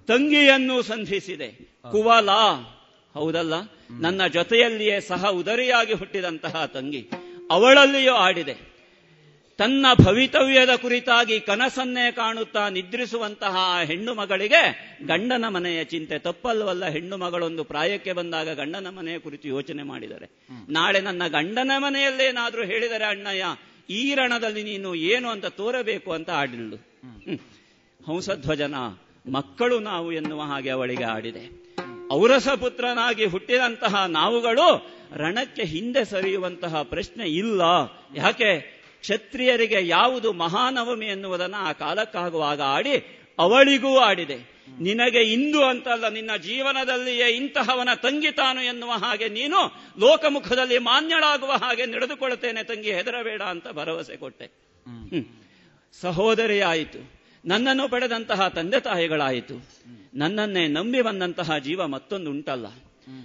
ತಂಗಿಯನ್ನು ಸಂಧಿಸಿದೆ. ಕುವಲ ಹೌದಲ್ಲ? ನನ್ನ ಜೊತೆಯಲ್ಲಿಯೇ ಸಹ ಉದರಿಯಾಗಿ ಹುಟ್ಟಿದಂತಹ ತಂಗಿ ಅವಳಲ್ಲಿಯೂ ಆಡಿದೆ. ತನ್ನ ಭವಿತವ್ಯದ ಕುರಿತಾಗಿ ಕನಸನ್ನೇ ಕಾಣುತ್ತಾ ನಿದ್ರಿಸುವಂತಹ ಹೆಣ್ಣು ಮಗಳಿಗೆ ಗಂಡನ ಮನೆಯ ಚಿಂತೆ ತಪ್ಪಲ್ವಲ್ಲ. ಹೆಣ್ಣು ಮಗಳೊಂದು ಪ್ರಾಯಕ್ಕೆ ಬಂದಾಗ ಗಂಡನ ಮನೆಯ ಕುರಿತು ಯೋಚನೆ ಮಾಡಿದರೆ. ನಾಳೆ ನನ್ನ ಗಂಡನ ಮನೆಯಲ್ಲೇನಾದ್ರೂ ಹೇಳಿದರೆ ಅಣ್ಣಯ್ಯ ಈ ರಣದಲ್ಲಿ ನೀನು ಏನು ಅಂತ ತೋರಬೇಕು ಅಂತ ಆಡಿಳು ಹಂಸಧ್ವಜನ ಮಕ್ಕಳು ನಾವು ಎನ್ನುವ ಹಾಗೆ ಅವಳಿಗೆ ಆಡಿದೆ. ಔರಸ ಪುತ್ರನಾಗಿ ಹುಟ್ಟಿದಂತಹ ನಾವುಗಳು ರಣಕ್ಕೆ ಹಿಂದೆ ಸರಿಯುವಂತಹ ಪ್ರಶ್ನೆ ಇಲ್ಲ. ಯಾಕೆ? ಕ್ಷತ್ರಿಯರಿಗೆ ಯಾವುದು ಮಹಾನವಮಿ ಎನ್ನುವುದನ್ನು ಆ ಕಾಲಕ್ಕಾಗುವಾಗ ಆಡಿ ಅವಳಿಗೂ ಆಡಿದೆ. ನಿನಗೆ ಇಂದು ಅಂತಲ್ಲ ನಿನ್ನ ಜೀವನದಲ್ಲಿಯೇ ಇಂತಹವನ ತಂಗಿ ತಾನು ಎನ್ನುವ ಹಾಗೆ ನೀನು ಲೋಕಮುಖದಲ್ಲಿ ಮಾನ್ಯಳಾಗುವ ಹಾಗೆ ನಡೆದುಕೊಳ್ಳುತ್ತೇನೆ ತಂಗಿ ಹೆದರಬೇಡ ಅಂತ ಭರವಸೆ ಕೊಟ್ಟೆ. ಹ್ಮ್. ನನ್ನನ್ನು ಪಡೆದಂತಹ ತಂದೆ ತಾಯಿಗಳಾಯಿತು. ನನ್ನನ್ನೇ ನಂಬಿ ಬಂದಂತಹ ಜೀವ ಮತ್ತೊಂದು ಉಂಟಲ್ಲ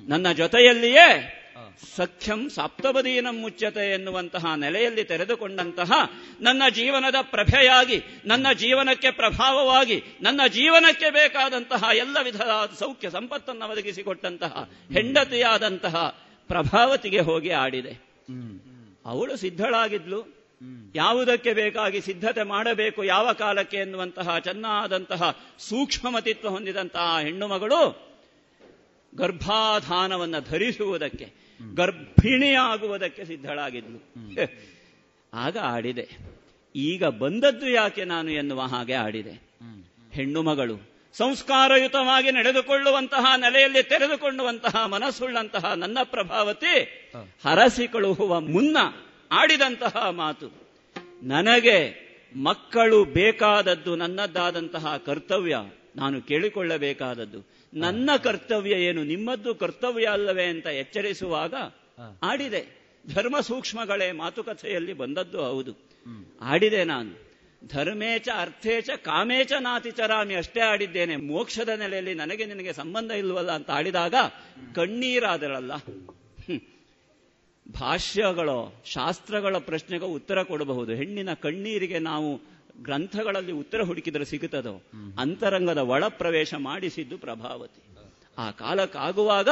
ನನ್ನ ಜೊತೆಯಲ್ಲಿಯೇ ಸಖ್ಯಂ ಸಾಪ್ತಬದೀನಂ ಮುಚ್ಚತೆ ಎನ್ನುವಂತಹ ನೆಲೆಯಲ್ಲಿ ತೆರೆದುಕೊಂಡಂತಹ ನನ್ನ ಜೀವನದ ಪ್ರಭೆಯಾಗಿ ನನ್ನ ಜೀವನಕ್ಕೆ ಪ್ರಭಾವವಾಗಿ ನನ್ನ ಜೀವನಕ್ಕೆ ಬೇಕಾದಂತಹ ಎಲ್ಲ ವಿಧದ ಸೌಖ್ಯ ಸಂಪತ್ತನ್ನು ಒದಗಿಸಿಕೊಟ್ಟಂತಹ ಹೆಂಡತಿಯಾದಂತಹ ಪ್ರಭಾವತಿಗೆ ಹೋಗಿ ಆಡಿದೆ. ಅವಳು ಸಿದ್ಧಳಾಗಿದ್ಲು. ಯಾವುದಕ್ಕೆ ಬೇಕಾಗಿ ಸಿದ್ಧತೆ ಮಾಡಬೇಕು ಯಾವ ಕಾಲಕ್ಕೆ ಎನ್ನುವಂತಹ ಚೆನ್ನಾದಂತಹ ಸೂಕ್ಷ್ಮಮತಿತ್ವ ಹೊಂದಿದಂತಹ ಹೆಣ್ಣು ಮಗಳು ಗರ್ಭಾಧಾನವನ್ನು ಧರಿಸುವುದಕ್ಕೆ ಗರ್ಭಿಣಿಯಾಗುವುದಕ್ಕೆ ಸಿದ್ಧಳಾಗಿದ್ಲು. ಆಗ ಆಡಿದೆ. ಈಗ ಬಂದದ್ದು ಯಾಕೆ ನಾನು ಎನ್ನುವ ಹಾಗೆ ಆಡಿದೆ. ಹೆಣ್ಣು ಮಗಳು ಸಂಸ್ಕಾರಯುತವಾಗಿ ನಡೆದುಕೊಳ್ಳುವಂತಹ ನೆಲೆಯಲ್ಲಿ ತೆರೆದುಕೊಳ್ಳುವಂತಹ ಮನಸ್ಸುಳ್ಳಂತಹ ನನ್ನ ಪ್ರಭಾವತಿ ಹರಸಿಕೊಳ್ಳುವ ಮುನ್ನ ಆಡಿದಂತಹ ಮಾತು. ನನಗೆ ಮಕ್ಕಳು ಬೇಕಾದದ್ದು ನನ್ನದ್ದಾದಂತಹ ಕರ್ತವ್ಯ. ನಾನು ಕೇಳಿಕೊಳ್ಳಬೇಕಾದದ್ದು. ನನ್ನ ಕರ್ತವ್ಯ ಏನು? ನಿಮ್ಮದ್ದು ಕರ್ತವ್ಯ ಅಲ್ಲವೇ ಅಂತ ಎಚ್ಚರಿಸುವಾಗ ಆಡಿದೆ. ಧರ್ಮ ಸೂಕ್ಷ್ಮಗಳೇ ಮಾತುಕಥೆಯಲ್ಲಿ ಬಂದದ್ದು ಹೌದು. ಆಡಿದೆ ನಾನು. ಧರ್ಮೇಚ ಅರ್ಥೇಚ ಕಾಮೇಚ ನಾತಿಚರಾಮಿ ಅಷ್ಟೇ ಆಡಿದ್ದೇನೆ. ಮೋಕ್ಷದ ನೆಲೆಯಲ್ಲಿ ನನಗೆ ನಿನಗೆ ಸಂಬಂಧ ಇಲ್ವಲ್ಲ ಅಂತ ಆಡಿದಾಗ ಕಣ್ಣೀರಾದರಲ್ಲ. ಭಾಷ್ಯಗಳು ಶಾಸ್ತ್ರಗಳ ಪ್ರಶ್ನೆಗೆ ಉತ್ತರ ಕೊಡಬಹುದು. ಹೆಣ್ಣಿನ ಕಣ್ಣೀರಿಗೆ ನಾವು ಗ್ರಂಥಗಳಲ್ಲಿ ಉತ್ತರ ಹುಡುಕಿದರೆ ಸಿಗುತ್ತದೋ? ಅಂತರಂಗದ ಒಳ ಪ್ರವೇಶ ಮಾಡಿಸಿದ್ದು ಪ್ರಭಾವತಿ. ಆ ಕಾಲಕ್ಕಾಗುವಾಗ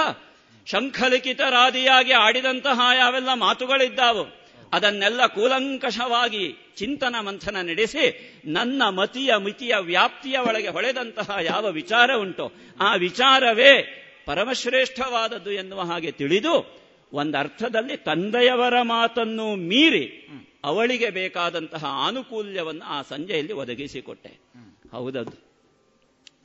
ಶಂಖಲಿಖಿತರಾದಿಯಾಗಿ ಆಡಿದಂತಹ ಯಾವೆಲ್ಲ ಮಾತುಗಳಿದ್ದಾವು ಅದನ್ನೆಲ್ಲ ಕೂಲಂಕಷವಾಗಿ ಚಿಂತನ ಮಂಥನ ನಡೆಸಿ ನನ್ನ ಮತಿಯ ಮಿತಿಯ ವ್ಯಾಪ್ತಿಯ ಒಳಗೆ ಹೊಳೆದಂತಹ ಯಾವ ವಿಚಾರ ಉಂಟೋ ಆ ವಿಚಾರವೇ ಪರಮಶ್ರೇಷ್ಠವಾದದ್ದು ಎನ್ನುವ ಹಾಗೆ ತಿಳಿದು ಒಂದರ್ಥದಲ್ಲಿ ತಂದೆಯವರ ಮಾತನ್ನು ಮೀರಿ ಅವಳಿಗೆ ಬೇಕಾದಂತಹ ಆನುಕೂಲ್ಯವನ್ನು ಆ ಸಂಜೆಯಲ್ಲಿ ಒದಗಿಸಿಕೊಟ್ಟೆ. ಹೌದದು.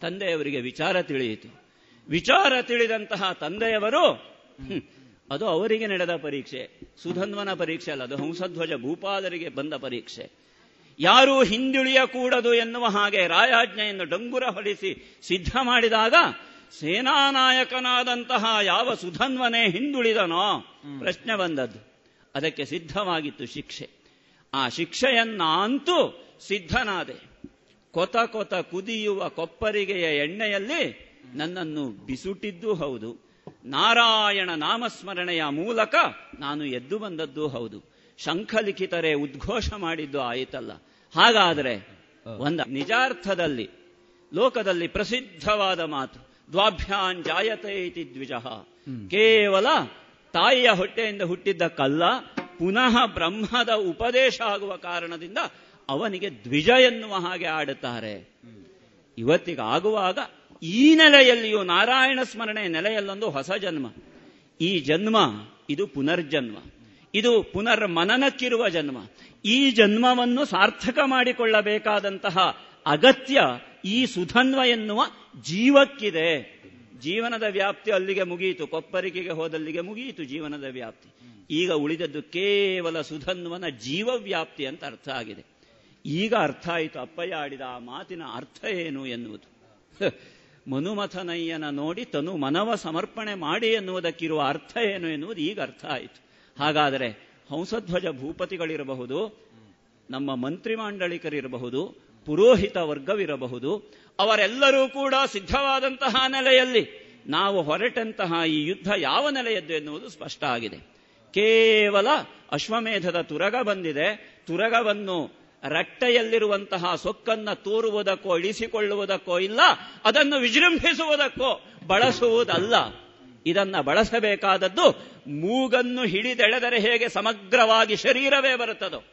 ತಂದೆಯವರಿಗೆ ವಿಚಾರ ತಿಳಿಯಿತು. ವಿಚಾರ ತಿಳಿದಂತಹ ತಂದೆಯವರು ಅದು ಅವರಿಗೆ ನಡೆದ ಪರೀಕ್ಷೆ. ಸುಧನ್ವನ ಪರೀಕ್ಷೆ ಅಲ್ಲ ಅದು ಹಂಸಧ್ವಜ ಭೂಪಾದರಿಗೆ ಬಂದ ಪರೀಕ್ಷೆ. ಯಾರೂ ಹಿಂದುಳಿಯಕೂಡದು ಎನ್ನುವ ಹಾಗೆ ರಾಯಾಜ್ಞೆಯನ್ನು ಡಂಗುರ ಹೊಲಿಸಿ ಸಿದ್ಧ ಮಾಡಿದಾಗ ಸೇನಾನಾಯಕನಾದಂತಹ ಯಾವ ಸುಧನ್ವನೇ ಹಿಂದುಳಿದನೋ ಪ್ರಶ್ನೆ ಬಂದದ್ದು. ಅದಕ್ಕೆ ಸಿದ್ಧವಾಗಿತ್ತು ಶಿಕ್ಷೆ. ಆ ಶಿಕ್ಷೆಯನ್ನಂತೂ ಸಿದ್ಧನಾದೆ. ಕೊತ ಕೊತ ಕುದಿಯುವ ಕೊಪ್ಪರಿಗೆಯ ಎಣ್ಣೆಯಲ್ಲಿ ನನ್ನನ್ನು ಬಿಸುಟಿದ್ದೂ ಹೌದು. ನಾರಾಯಣ ನಾಮಸ್ಮರಣೆಯ ಮೂಲಕ ನಾನು ಎದ್ದು ಬಂದದ್ದು ಹೌದು. ಶಂಖಲಿಖಿತರೆ ಉದ್ಘೋಷ ಮಾಡಿದ್ದು ಆಯಿತಲ್ಲ. ಹಾಗಾದರೆ ಒಂದ ನಿಜಾರ್ಥದಲ್ಲಿ ಲೋಕದಲ್ಲಿ ಪ್ರಸಿದ್ಧವಾದ ಮಾತು ದ್ವಾಭ್ಯಾನ್ ಜಾಯತೆ ಇತಿ ದ್ವಿಜಃ. ಕೇವಲ ತಾಯಿಯ ಹೊಟ್ಟೆಯಿಂದ ಹುಟ್ಟಿದ್ದ ಕಲ್ಲ ಪುನಃ ಬ್ರಹ್ಮದ ಉಪದೇಶ ಆಗುವ ಕಾರಣದಿಂದ ಅವನಿಗೆ ದ್ವಿಜ ಎನ್ನುವ ಹಾಗೆ ಆಡುತ್ತಾರೆ. ಇವತ್ತಿಗಾಗುವಾಗ ಈ ನೆಲೆಯಲ್ಲಿಯೂ ನಾರಾಯಣ ಸ್ಮರಣೆ ನೆಲೆಯಲ್ಲೊಂದು ಹೊಸ ಜನ್ಮ. ಈ ಜನ್ಮ ಇದು ಪುನರ್ಜನ್ಮ. ಇದು ಪುನರ್ ಮನನಕ್ಕಿರುವ ಜನ್ಮ. ಈ ಜನ್ಮವನ್ನು ಸಾರ್ಥಕ ಮಾಡಿಕೊಳ್ಳಬೇಕಾದಂತಹ ಅಗತ್ಯ ಈ ಸುಧನ್ವ ಎನ್ನುವ ಜೀವಕ್ಕಿದೆ. ಜೀವನದ ವ್ಯಾಪ್ತಿ ಅಲ್ಲಿಗೆ ಮುಗಿಯಿತು ಕೊಪ್ಪರಿಕೆಗೆ ಹೋದಲ್ಲಿಗೆ ಮುಗಿಯಿತು ಜೀವನದ ವ್ಯಾಪ್ತಿ. ಈಗ ಉಳಿದದ್ದು ಕೇವಲ ಸುಧನ್ವನ ಜೀವ ವ್ಯಾಪ್ತಿ ಅಂತ ಅರ್ಥ ಆಗಿದೆ. ಈಗ ಅರ್ಥ ಆಯಿತು. ಅಪ್ಪಯ್ಯ ಆಡಿದ ಆ ಮಾತಿನ ಅರ್ಥ ಏನು ಎನ್ನುವುದು? ಮನುಮಥನಯ್ಯನ ನೋಡಿ ತನು ಮನವ ಸಮರ್ಪಣೆ ಮಾಡಿ ಎನ್ನುವುದಕ್ಕಿರುವ ಅರ್ಥ ಏನು ಎನ್ನುವುದು ಈಗ ಅರ್ಥ ಆಯಿತು. ಹಾಗಾದರೆ ಹಂಸಧ್ವಜ ಭೂಪತಿಗಳಿರಬಹುದು, ನಮ್ಮ ಮಂತ್ರಿ ಮಂಡಳಿಕರಿರಬಹುದು ಪುರೋಹಿತ ವರ್ಗವಿರಬಹುದು ಅವರೆಲ್ಲರೂ ಕೂಡ ಸಿದ್ಧವಾದಂತಹ ನೆಲೆಯಲ್ಲಿ ನಾವು ಹೊರಟಂತಹ ಈ ಯುದ್ಧ ಯಾವ ನೆಲೆಯದ್ದು ಎನ್ನುವುದು ಸ್ಪಷ್ಟ ಆಗಿದೆ. ಕೇವಲ ಅಶ್ವಮೇಧದ ತುರಗ ಬಂದಿದೆ. ತುರಗವನ್ನು ರಟ್ಟೆಯಲ್ಲಿರುವಂತಹ ಸೊಕ್ಕನ್ನ ತೋರುವುದಕ್ಕೋ, ಇಳಿಸಿಕೊಳ್ಳುವುದಕ್ಕೋ ಇಲ್ಲ, ಅದನ್ನು ವಿಜೃಂಭಿಸುವುದಕ್ಕೋ ಬಳಸುವುದಲ್ಲ. ಇದನ್ನ ಬಳಸಬೇಕಾದದ್ದು ಮೂಗನ್ನು ಹಿಡಿದೆಳೆದರೆ ಹೇಗೆ ಸಮಗ್ರವಾಗಿ ಶರೀರವೇ ಬರುತ್ತದೋ.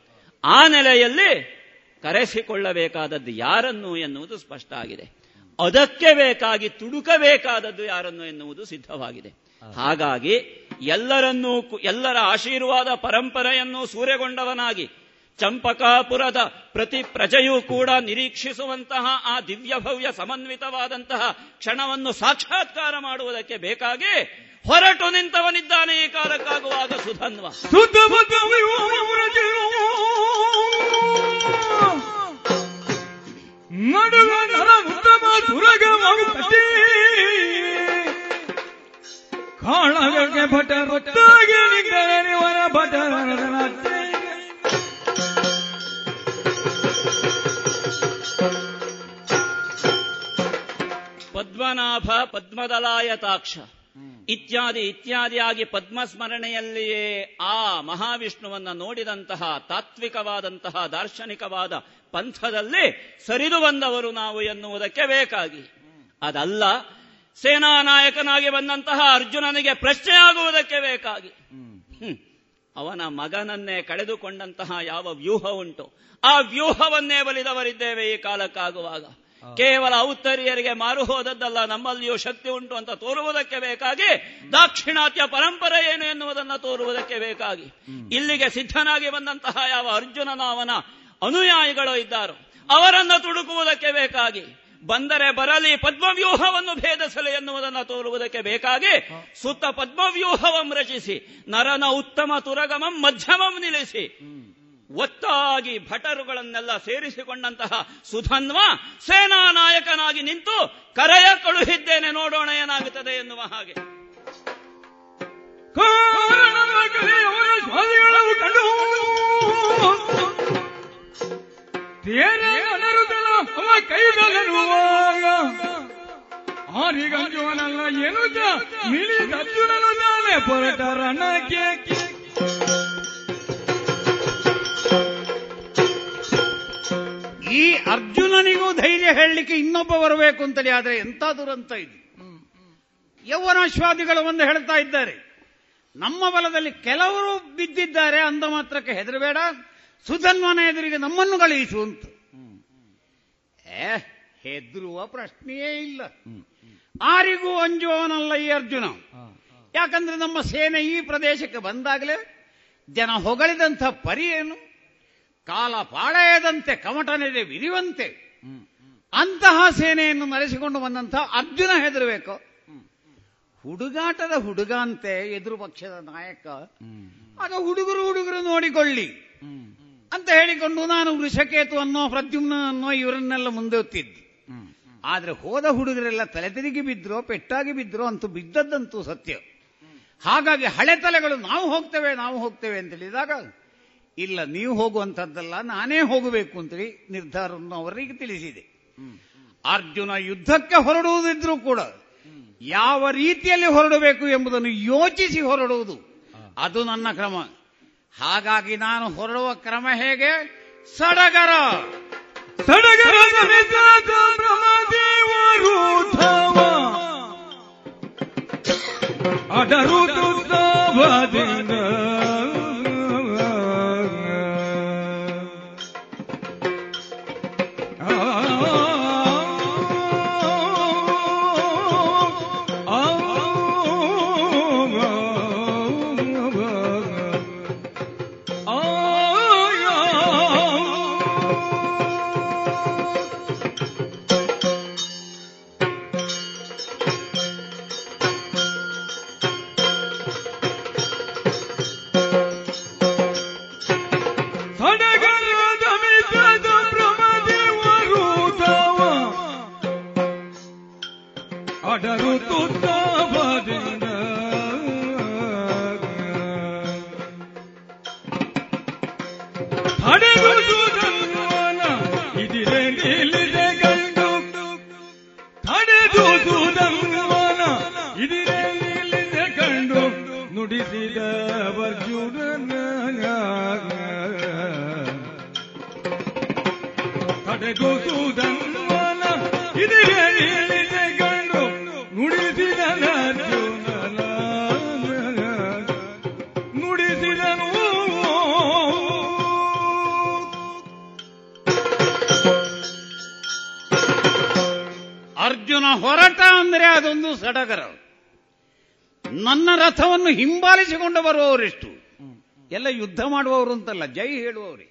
ಆ ನೆಲೆಯಲ್ಲಿ ಕರೆಸಿಕೊಳ್ಳಬೇಕಾದದ್ದು ಯಾರನ್ನು ಎನ್ನುವುದು ಸ್ಪಷ್ಟ ಆಗಿದೆ. ಅದಕ್ಕೆ ಬೇಕಾಗಿ ತುಡುಕಬೇಕಾದದ್ದು ಯಾರನ್ನು ಎನ್ನುವುದು ಸಿದ್ಧವಾಗಿದೆ. ಹಾಗಾಗಿ ಎಲ್ಲರನ್ನೂ ಎಲ್ಲರ ಆಶೀರ್ವಾದ ಪರಂಪರೆಯನ್ನು ಸೂರೆಗೊಂಡವನಾಗಿ ಚಂಪಕಾಪುರದ ಪ್ರತಿ ಪ್ರಜೆಯೂ ಕೂಡ ನಿರೀಕ್ಷಿಸುವಂತಹ ಆ ದಿವ್ಯ ಭವ್ಯ ಸಮನ್ವಿತವಾದಂತಹ ಕ್ಷಣವನ್ನು ಸಾಕ್ಷಾತ್ಕಾರ ಮಾಡುವುದಕ್ಕೆ ಬೇಕಾಗಿ ಹೊರಟು ನಿಂತವನಿದ್ದಾನೆ ಈ ಕಾಲಕ್ಕಾಗುವಾಗ ಸುಧನ್ವ. ನಡುವ ನರ ಉತ್ತಮ ಸುರಗವಾಗುತ್ತದೆ ಕಾಳಗಕ್ಕೆ ಭಟ ಭಟ್ಟಾಗಿ ನಿಂತರೆ ವರ ಭಟರ ಪದ್ಮನಾಭ ಪದ್ಮದಲಾಯತಾಕ್ಷ ಇತ್ಯಾದಿ ಇತ್ಯಾದಿಯಾಗಿ ಪದ್ಮಸ್ಮರಣೆಯಲ್ಲಿಯೇ ಆ ಮಹಾವಿಷ್ಣುವನ್ನ ನೋಡಿದಂತಹ ತಾತ್ವಿಕವಾದಂತಹ ದಾರ್ಶನಿಕವಾದ ಪಂಥದಲ್ಲಿ ಸರಿದು ಬಂದವರು ನಾವು ಎನ್ನುವುದಕ್ಕೆ ಬೇಕಾಗಿ. ಅದಲ್ಲ ಸೇನಾ ನಾಯಕನಾಗಿ ಬಂದಂತಹ ಅರ್ಜುನನಿಗೆ ಪ್ರಶ್ನೆಯಾಗುವುದಕ್ಕೆ ಬೇಕಾಗಿ. ಹ್ಮ್. ಅವನ ಮಗನನ್ನೇ ಕಳೆದುಕೊಂಡಂತಹ ಯಾವ ವ್ಯೂಹ ಉಂಟು? ಆ ವ್ಯೂಹವನ್ನೇ ಬಲಿದವರಿದ್ದೇವೆ ಈ ಕಾಲಕ್ಕಾಗುವಾಗ. ಕೇವಲ ಔತ್ತರಿಯರಿಗೆ ಮಾರು ಹೋದದ್ದಲ್ಲ ನಮ್ಮಲ್ಲಿಯೂ ಶಕ್ತಿ ಉಂಟು ಅಂತ ತೋರುವುದಕ್ಕೆ ಬೇಕಾಗಿ. ದಾಕ್ಷಿಣಾತ್ಯ ಪರಂಪರೆ ಏನು ಎನ್ನುವುದನ್ನು ತೋರುವುದಕ್ಕೆ ಬೇಕಾಗಿ. ಇಲ್ಲಿಗೆ ಸಿದ್ಧನಾಗಿ ಬಂದಂತಹ ಯಾವ ಅರ್ಜುನನ ಅವನ ಅನುಯಾಯಿಗಳು ಇದ್ದಾರೆ. ಅವರನ್ನು ತುಡುಕುವುದಕ್ಕೆ ಬೇಕಾಗಿ, ಬಂದರೆ ಬರಲಿ ಪದ್ಮವ್ಯೂಹವನ್ನು ಭೇದಿಸಲಿ ಎನ್ನುವುದನ್ನು ತೋರುವುದಕ್ಕೆ ಬೇಕಾಗಿ ಸುತ್ತ ಪದ್ಮವ್ಯೂಹವಂ ರಚಿಸಿ, ನರನ ಉತ್ತಮ ತುರಗಮಂ ಮಧ್ಯಮಂ ನಿಲ್ಲಿಸಿ ಒತ್ತಾಗಿ ಭಟರುಗಳನ್ನೆಲ್ಲ ಸೇರಿಸಿಕೊಂಡಂತಹ ಸುಧನ್ವ ಸೇನಾ ನಾಯಕನಾಗಿ ನಿಂತು ಕರೆಯ ಕಳುಹಿದ್ದೇನೆ, ನೋಡೋಣ ಏನಾಗುತ್ತದೆ ಎನ್ನುವ ಹಾಗೆ. ಈ ಅರ್ಜುನನಿಗೂ ಧೈರ್ಯ ಹೇಳಲಿಕ್ಕೆ ಇನ್ನೊಬ್ಬ ಬರಬೇಕು ಅಂತಲೇ ಆದ್ರೆ ಎಂತ ದುರಂತ ಇದು? ಯೌವನಾಶ್ವಾದಿಗಳು ಒಂದು ಹೇಳ್ತಾ ಇದ್ದಾರೆ, ನಮ್ಮ ಬಲದಲ್ಲಿ ಕೆಲವರು ಬಿದ್ದಿದ್ದಾರೆ ಅಂದ ಮಾತ್ರಕ್ಕೆ ಹೆದರಬೇಡ. ಸುಧನ್ವನ ಎದುರಿಗೆ ನಮ್ಮನ್ನು ಕಳುಹಿಸು ಅಂತ. ಏ ಹೆದರುವ ಪ್ರಶ್ನೆಯೇ ಇಲ್ಲ. ಆರಿಗೂ ಅಂಜುವವನಲ್ಲ ಈ ಅರ್ಜುನ ಯಾಕಂದ್ರೆ ನಮ್ಮ ಸೇನೆ ಈ ಪ್ರದೇಶಕ್ಕೆ ಬಂದಾಗಲೇ ಜನ ಹೊಗಳಿದಂಥ ಪರಿ ಏನು? ಕಾಲ ಪಾಳೆಯದಂತೆ ಕಮಟನೆದೆ ವಿರಿವಂತೆ. ಅಂತಹ ಸೇನೆಯನ್ನು ನಡೆಸಿಕೊಂಡು ಬಂದಂತಹ ಅರ್ಜುನ ಹೆದರಬೇಕು. ಹುಡುಗಾಟದ ಹುಡುಗ ಅಂತೆ ಎದುರು ಪಕ್ಷದ ನಾಯಕ. ಆಗ ಹುಡುಗರು ಹುಡುಗರು ನೋಡಿಕೊಳ್ಳಿ. ಅಂತ ಹೇಳಿಕೊಂಡು ನಾನು ವೃಷಕೇತು ಅನ್ನೋ ಪ್ರದ್ಯುಮ್ನ ಅನ್ನೋ ಇವರನ್ನೆಲ್ಲ ಮುಂದೆ ಹೊತ್ತಿದ್ದು ಆದ್ರೆ ಹೋದ ಹುಡುಗರೆಲ್ಲ ತಲೆ ತಿರುಗಿ ಬಿದ್ರೋ ಪೆಟ್ಟಾಗಿ ಬಿದ್ರೋ ಅಂತೂ ಬಿದ್ದದ್ದಂತೂ ಸತ್ಯ. ಹಾಗಾಗಿ ಹಳೆ ತಲೆಗಳು ನಾವು ಹೋಗ್ತೇವೆ ನಾವು ಹೋಗ್ತೇವೆ ಅಂತ ಹೇಳಿದಾಗ ಇಲ್ಲ ನೀವು ಹೋಗುವಂಥದ್ದಲ್ಲ ನಾನೇ ಹೋಗಬೇಕು ಅಂತೇಳಿ ನಿರ್ಧಾರವನ್ನು ಅವರಿಗೆ ತಿಳಿಸಿದೆ. ಅರ್ಜುನ ಯುದ್ಧಕ್ಕೆ ಹೊರಡುವುದಿದ್ರೂ ಕೂಡ ಯಾವ ರೀತಿಯಲ್ಲಿ ಹೊರಡಬೇಕು ಎಂಬುದನ್ನು ಯೋಚಿಸಿ ಹೊರಡುವುದು. ಅದು ನನ್ನ ಕ್ರಮ. ಹಾಗಾಗಿ ನಾನು ಹೊರಡುವ ಕ್ರಮ ಹೇಗೆ? ಸಡಗರ. ಸಡಗರ ಅಡರು ತಡೆದು ಸುಧನ್ವನ ಇದಿರೆ ನಿಲ್ಲಿದೆ ಕಂಡು ನುಡಿಸಿದ ನುಡಿಸಿದನು. ಅರ್ಜುನ ಹೊರಟ ಅಂದ್ರೆ ಅದೊಂದು ಸಡಗರ. ನನ್ನ ರಥವನ್ನು ಹಿಂಬಾಲಿಸಿಕೊಂಡು ಬರುವವರೆಷ್ಟು? ಎಲ್ಲ ಯುದ್ಧ ಮಾಡುವವರು ಅಂತಲ್ಲ, ಜೈ ಹೇಳುವವರೇ.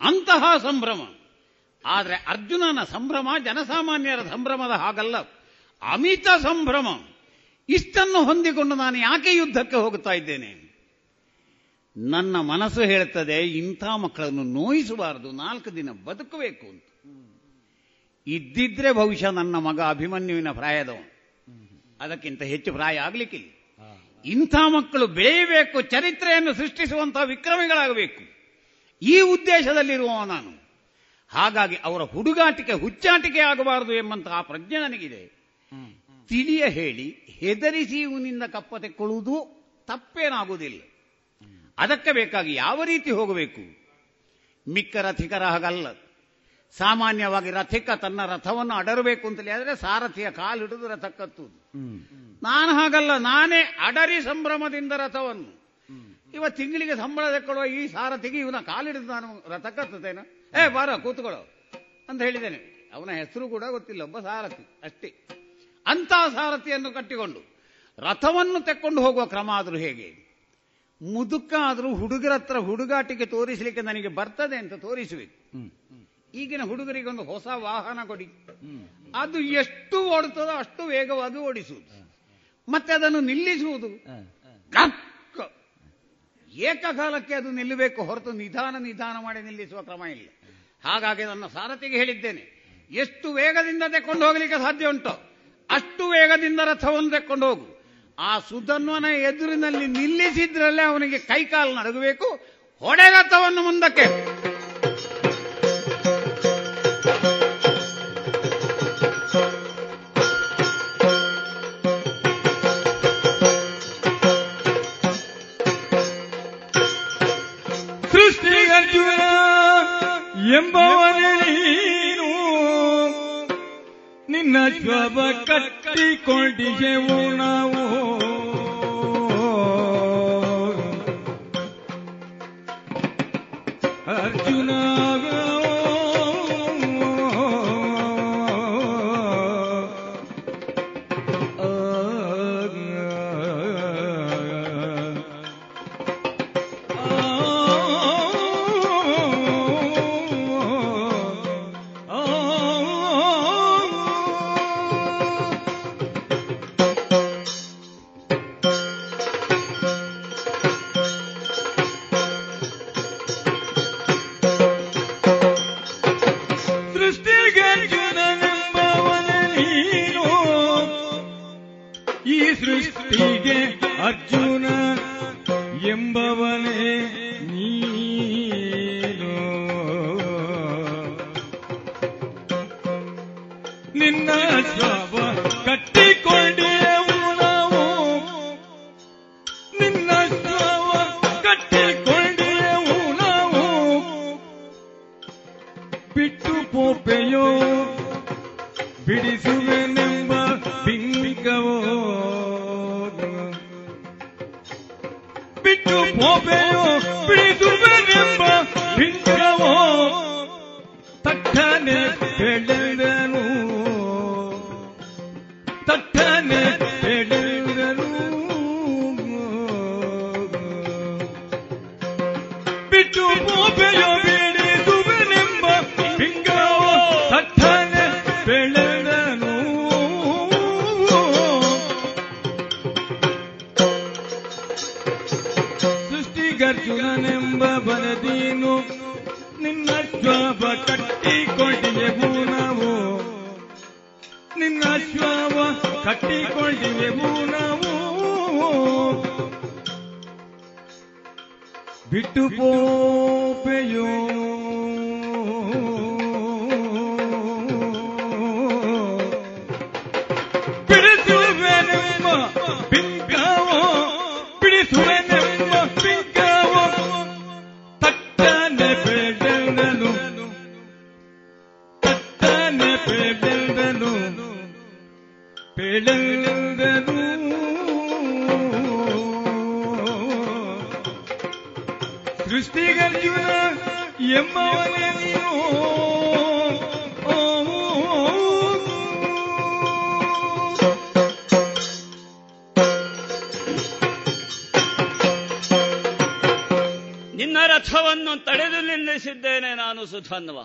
ಅಂತಹ ಸಂಭ್ರಮ. ಆದರೆ ಅರ್ಜುನನ ಸಂಭ್ರಮ, ಜನಸಾಮಾನ್ಯರ ಸಂಭ್ರಮದ ಹಾಗಲ್ಲ. ಅಮಿತ ಸಂಭ್ರಮ. ಇಷ್ಟನ್ನು ಹೊಂದಿಕೊಂಡು ನಾನು ಯಾಕೆ ಯುದ್ಧಕ್ಕೆ ಹೋಗುತ್ತಾ ಇದ್ದೇನೆ? ನನ್ನ ಮನಸ್ಸು ಹೇಳುತ್ತದೆ ಇಂಥ ಮಕ್ಕಳನ್ನು ನೋಯಿಸಬಾರದು, ನಾಲ್ಕು ದಿನ ಬದುಕಬೇಕು ಅಂತ. ಇದ್ದಿದ್ರೆ ಬಹುಶಃ ನನ್ನ ಮಗ ಅಭಿಮನ್ಯುವಿನ ಪ್ರಾಯದವ ಅದಕ್ಕಿಂತ ಹೆಚ್ಚು ಪ್ರಾಯ ಆಗ್ಲಿಕ್ಕಿಲ್ಲ. ಇಂಥ ಮಕ್ಕಳು ಬೆಳೆಯಬೇಕು, ಚರಿತ್ರೆಯನ್ನು ಸೃಷ್ಟಿಸುವಂತಹ ವಿಕ್ರಮಿಗಳಾಗಬೇಕು. ಈ ಉದ್ದೇಶದಲ್ಲಿರುವ ನಾನು. ಹಾಗಾಗಿ ಅವರ ಹುಡುಗಾಟಿಕೆ ಹುಚ್ಚಾಟಿಕೆ ಆಗಬಾರದು ಎಂಬಂತಹ ಪ್ರಜ್ಞೆ ನನಗಿದೆ. ತಿಳಿಯ ಹೇಳಿ ಹೆದರಿಸಿ ಇವನಿಂದ ಕಪ್ಪ ತೆಕ್ಕೊಳ್ಳುವುದು ತಪ್ಪೇನಾಗುವುದಿಲ್ಲ. ಅದಕ್ಕೆ ಬೇಕಾಗಿ ಯಾವ ರೀತಿ ಹೋಗಬೇಕು? ಮಿಕ್ಕ ರಥಿಕರ ಹಾಗಲ್ಲ. ಸಾಮಾನ್ಯವಾಗಿ ರಥಿಕ ತನ್ನ ರಥವನ್ನು ಅಡರಬೇಕು ಅಂತಲೇ ಆದರೆ ಸಾರಥಿಯ ಕಾಲಿಡಿದು ರಥ ಕತ್ತುವುದು. ನಾನು ಹಾಗಲ್ಲ ನಾನೇ ಅಡರಿ ಸಂಭ್ರಮದಿಂದ ರಥವನ್ನು. ಇವ ತಿಂಗಳಿಗೆ ಸಂಬಳ ತೆಕ್ಕೊಳ್ಳುವ ಈ ಸಾರಥಿಗೆ ಇವನ ಕಾಲಿಡಿದು ನಾನು ರಥ ಕತ್ತುತ್ತೇನೆ. ಏ ಬಾರ ಕೂತ್ಕೊಳ್ಳೋ. ಅಂತ ಹೇಳಿದ್ದೇನೆ. ಅವನ ಹೆಸರು ಕೂಡ ಗೊತ್ತಿಲ್ಲ ಒಬ್ಬ ಸಾರಥಿ ಅಷ್ಟೇ. ಅಂತ ಸಾರಥಿಯನ್ನು ಕಟ್ಟಿಕೊಂಡು ರಥವನ್ನು ತೆಕ್ಕೊಂಡು ಹೋಗುವ ಕ್ರಮ ಆದರೂ ಹೇಗೆ? ಮುದುಕ ಆದರೂ ಹುಡುಗರ ಹತ್ರ ಹುಡುಗಾಟಿಕೆ ತೋರಿಸಲಿಕ್ಕೆ ನನಗೆ ಬರ್ತದೆ ಅಂತ ತೋರಿಸಬೇಕು ಈಗಿನ ಹುಡುಗರಿಗೆ ಒಂದು ಹೊಸ ವಾಹನ ಕೊಡಿ. ಅದು ಎಷ್ಟು ಓಡುತ್ತದೋ ಅಷ್ಟು ವೇಗವಾಗಿ ಓಡಿಸುವುದು. ಮತ್ತೆ ಅದನ್ನು ನಿಲ್ಲಿಸುವುದು! ಏಕಕಾಲಕ್ಕೆ ಅದು ನಿಲ್ಲಬೇಕು ಹೊರತು ನಿಧಾನ ನಿಧಾನ ಮಾಡಿ ನಿಲ್ಲಿಸುವ ಕ್ರಮ ಇಲ್ಲ. ಹಾಗಾಗಿ ನನ್ನ ಸಾರಥಿಗೆ ಹೇಳಿದ್ದೇನೆ, ಎಷ್ಟು ವೇಗದಿಂದ ತೆಕ್ಕೊಂಡು ಹೋಗಲಿಕ್ಕೆ ಸಾಧ್ಯ ಉಂಟು, ಅಷ್ಟು ವೇಗದಿಂದ ರಥವನ್ನು ತೆಕ್ಕೊಂಡು ಹೋಗು. ಆ ಸುಧನ್ವನ ಎದುರಿನಲ್ಲಿ ನಿಲ್ಲಿಸಿದ್ರಲ್ಲೇ ಅವನಿಗೆ ಕೈಕಾಲು ನಡಗಬೇಕು ಹೊಡೆ ರಥವನ್ನು ಮುಂದಕ್ಕೆ. ಎಂಬವನೇ ನೀನು. ನಿನ್ನ ಶ್ವಭ ಕಟ್ಟಿಕೊಂಡಿಗೆವು ನಾವು ಅರ್ಜುನ. ಸೃಷ್ಟಿಗರ್ಜುನನೆಂಬ ಬನದೀನು ನಿನ್ನ ಶ್ವಾಪ ಕಟ್ಟಿಕೊಂಡಿವೆ ನಾವು ನಿನ್ನ ಶ್ವಾವ ಕಟ್ಟಿಕೊಂಡಿವೆ ನಾವು ಬಿಟ್ಟು ಪೋಪೆಯೋ? ಬಿಡಿಸುವೆನೆಂಬ ಬೆಳೆದನು ಸೃಷ್ಟಿಗರ್ಜುನ ಎಂಬವನೇ ನೀನು ಓ, ನಿನ್ನ ರಥವನ್ನು ತಡೆದು ನಿಲ್ಲಿಸಿದ್ದೇನೆ ನಾನು ಸುಧನ್ವ.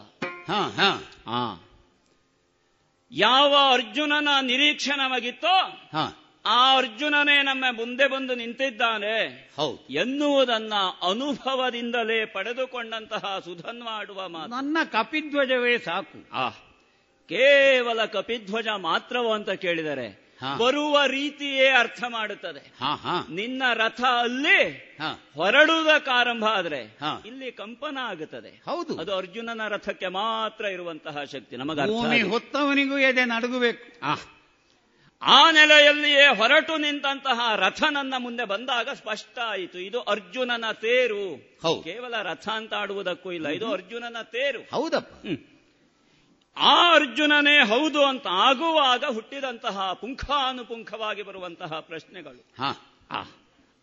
ಹಾ ಹಾ. ಆ ಯಾವ ಅರ್ಜುನನ ನಿರೀಕ್ಷೆ ನಮಗಿತ್ತೋ ಆ ಅರ್ಜುನನೇ ನಮ್ಮ ಮುಂದೆ ಬಂದು ನಿಂತಿದ್ದಾನೆ ಹೌದು. ಎನ್ನುವುದನ್ನ ಅನುಭವದಿಂದಲೇ ಪಡೆದುಕೊಂಡಂತಹ ಸುಧನ್ವಾಡುವ ಮಾತು. ನನ್ನ ಕಪಿಧ್ವಜವೇ ಸಾಕು. ಆ ಕೇವಲ ಕಪಿಧ್ವಜ ಮಾತ್ರವೋ ಅಂತ ಕೇಳಿದರೆ. ಬರುವ ರೀತಿಯೇ ಅರ್ಥ ಮಾಡುತ್ತದೆ. ಹಾ ಹಾ. ನಿನ್ನ ರಥ ಅಲ್ಲಿ ಹೊರಡುವುದಕ್ಕೆ ಆರಂಭ ಆದ್ರೆ. ಇಲ್ಲಿ ಕಂಪನ ಆಗುತ್ತದೆ. ಹೌದು. ಅದು ಅರ್ಜುನನ ರಥಕ್ಕೆ ಮಾತ್ರ ಇರುವಂತಹ ಶಕ್ತಿ. ನಮಗೆ. ಹೊತ್ತವನಿಗೂ ಎದೆ ನಡುಗಬೇಕು. ಆ. ನೆಲೆಯಲ್ಲಿಯೇ ಹೊರಟು ನಿಂತಹ ರಥ ನನ್ನ ಮುಂದೆ ಬಂದಾಗ ಸ್ಪಷ್ಟ ಆಯಿತು. ಇದು ಅರ್ಜುನನ ತೇರು. ಕೇವಲ ರಥ ಅಂತ ಆಡುವುದಕ್ಕೂ ಇಲ್ಲ. ಇದು ಅರ್ಜುನನ ತೇರು. ಹೌದಪ್ಪ. ಆ ಅರ್ಜುನನೇ ಹೌದು ಅಂತ ಆಗುವಾಗ ಹುಟ್ಟಿದಂತಹ ಪುಂಖಾನುಪುಂಖವಾಗಿ ಬರುವಂತಹ ಪ್ರಶ್ನೆಗಳು.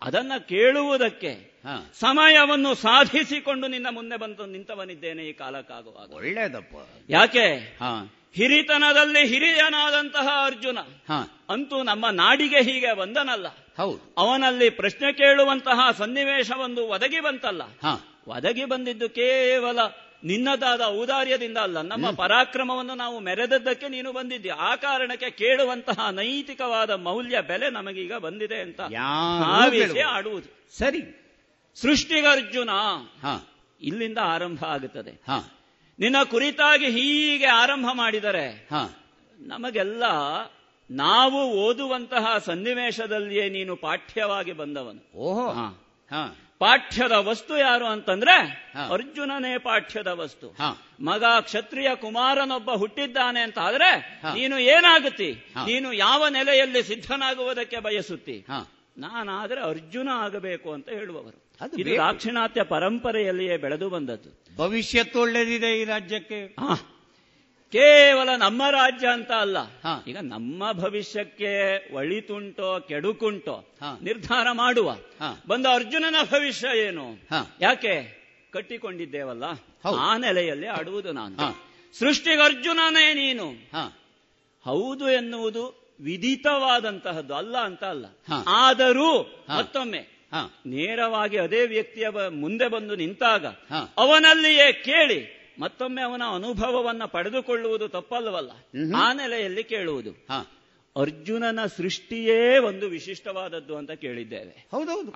ಅದನ್ನ ಕೇಳುವುದಕ್ಕೆ ಹಾ. ಸಮಯವನ್ನು ಸಾಧಿಸಿಕೊಂಡು ನಿನ್ನ ಮುಂದೆ ಬಂದು ನಿಂತವನಿದ್ದೇನೆ ಈ ಕಾಲಕ್ಕಾಗುವಾಗ. ಒಳ್ಳೇದಪ್ಪ. ಯಾಕೆ? ಹಾ. ಹಿರಿತನದಲ್ಲಿ ಹಿರಿಯನಾದಂತಹ ಅರ್ಜುನ ಹಾ. ಅಂತೂ ನಮ್ಮ ನಾಡಿಗೆ ಹೀಗೆ ಬಂದನಲ್ಲ. ಹೌದು. ಅವನಲ್ಲಿ ಪ್ರಶ್ನೆ ಕೇಳುವಂತಹ ಸನ್ನಿವೇಶವೊಂದು ಒದಗಿ ಬಂತಲ್ಲ. ಹಾ. ಒದಗಿ ಬಂದಿದ್ದು ಕೇವಲ ನಿನ್ನದಾದ ಔದಾರ್ಯದಿಂದ ಅಲ್ಲ ನಮ್ಮ ಪರಾಕ್ರಮವನ್ನು ನಾವು ಮೆರೆದದ್ದಕ್ಕೆ ನೀನು ಬಂದಿದ್ದೀಯ ಆ ಕಾರಣಕ್ಕೆ ಕೇಳುವಂತಹ ನೈತಿಕವಾದ ಮೌಲ್ಯ ಬೆಲೆ ನಮಗೀಗ ಬಂದಿದೆ ಅಂತ ಆ ಕೇಳುವುದು. ಆಡುವುದು. ಸರಿ. ಸೃಷ್ಟಿಗರ್ಜುನ ಹಾ. ಇಲ್ಲಿಂದ ಆರಂಭ ಆಗುತ್ತದೆ. ಹಾ. ನಿನ್ನ ಕುರಿತಾಗಿ ಹೀಗೆ ಆರಂಭ ಮಾಡಿದರೆ ಹಾ. ನಮಗೆಲ್ಲ ನಾವು ಓದುವಂತಹ ಸನ್ನಿವೇಶದಲ್ಲಿಯೇ ನೀನು ಪಾಠ್ಯವಾಗಿ ಬಂದವನು. ಓಹೋ. ಪಾಠ್ಯದ ವಸ್ತು ಯಾರು ಅಂತಂದ್ರೆ ಅರ್ಜುನನೇ ಪಾಠ್ಯದ ವಸ್ತು. ಮಗ ಕ್ಷತ್ರಿಯ ಕುಮಾರನೊಬ್ಬ ಹುಟ್ಟಿದ್ದಾನೆ ಅಂತ ಆದ್ರೆ ನೀನು ಏನಾಗುತ್ತಿ? ನೀನು ಯಾವ ನೆಲೆಯಲ್ಲಿ ಸಿದ್ಧನಾಗುವುದಕ್ಕೆ ಬಯಸುತ್ತಿ? ನಾನಾದ್ರೆ ಅರ್ಜುನ ಆಗಬೇಕು ಅಂತ ಹೇಳುವವರು. ಇದು. ದಾಕ್ಷಿಣಾತ್ಯ ಪರಂಪರೆಯಲ್ಲಿಯೇ ಬೆಳೆದು ಬಂದದ್ದು. ಭವಿಷ್ಯತ್ತು ಒಳ್ಳೇದಿದೆ ಈ ರಾಜ್ಯಕ್ಕೆ. ಕೇವಲ ನಮ್ಮ ರಾಜ್ಯ ಅಂತ ಅಲ್ಲ. ಈಗ ನಮ್ಮ ಭವಿಷ್ಯಕ್ಕೆ ಒಳಿತುಂಟೋ ಕೆಡುಕುಂಟೋ. ನಿರ್ಧಾರ ಮಾಡುವ. ಬಂದ ಅರ್ಜುನನ ಭವಿಷ್ಯ ಏನು. ಯಾಕೆ? ಕಟ್ಟಿಕೊಂಡಿದ್ದೇವಲ್ಲ. ಆ ನೆಲೆಯಲ್ಲಿ ಆಡುವುದು ನಾನು. ಸೃಷ್ಟಿಗೆ ಅರ್ಜುನನೇ ನೀನು. ಹೌದು ಎನ್ನುವುದು ವಿಧಿತವಾದಂತಹದ್ದು ಅಲ್ಲ ಅಂತ ಅಲ್ಲ. ಆದರೂ ಮತ್ತೊಮ್ಮೆ ನೇರವಾಗಿ ಅದೇ ವ್ಯಕ್ತಿಯ ಮುಂದೆ ಬಂದು ನಿಂತಾಗ. ಅವನಲ್ಲಿಯೇ ಕೇಳಿ ಮತ್ತೊಮ್ಮೆ ಅವನ ಅನುಭವವನ್ನ ಪಡೆದುಕೊಳ್ಳುವುದು ತಪ್ಪಲ್ವಲ್ಲ? ಮ್ಹೂ. ಆ ನೆಲೆಯಲ್ಲಿ ಕೇಳುವುದು. ಹಾ. ಅರ್ಜುನನ ಸೃಷ್ಟಿಯೇ ಒಂದು ವಿಶಿಷ್ಟವಾದದ್ದು ಅಂತ ಕೇಳಿದ್ದೇವೆ. ಹೌದೌದು.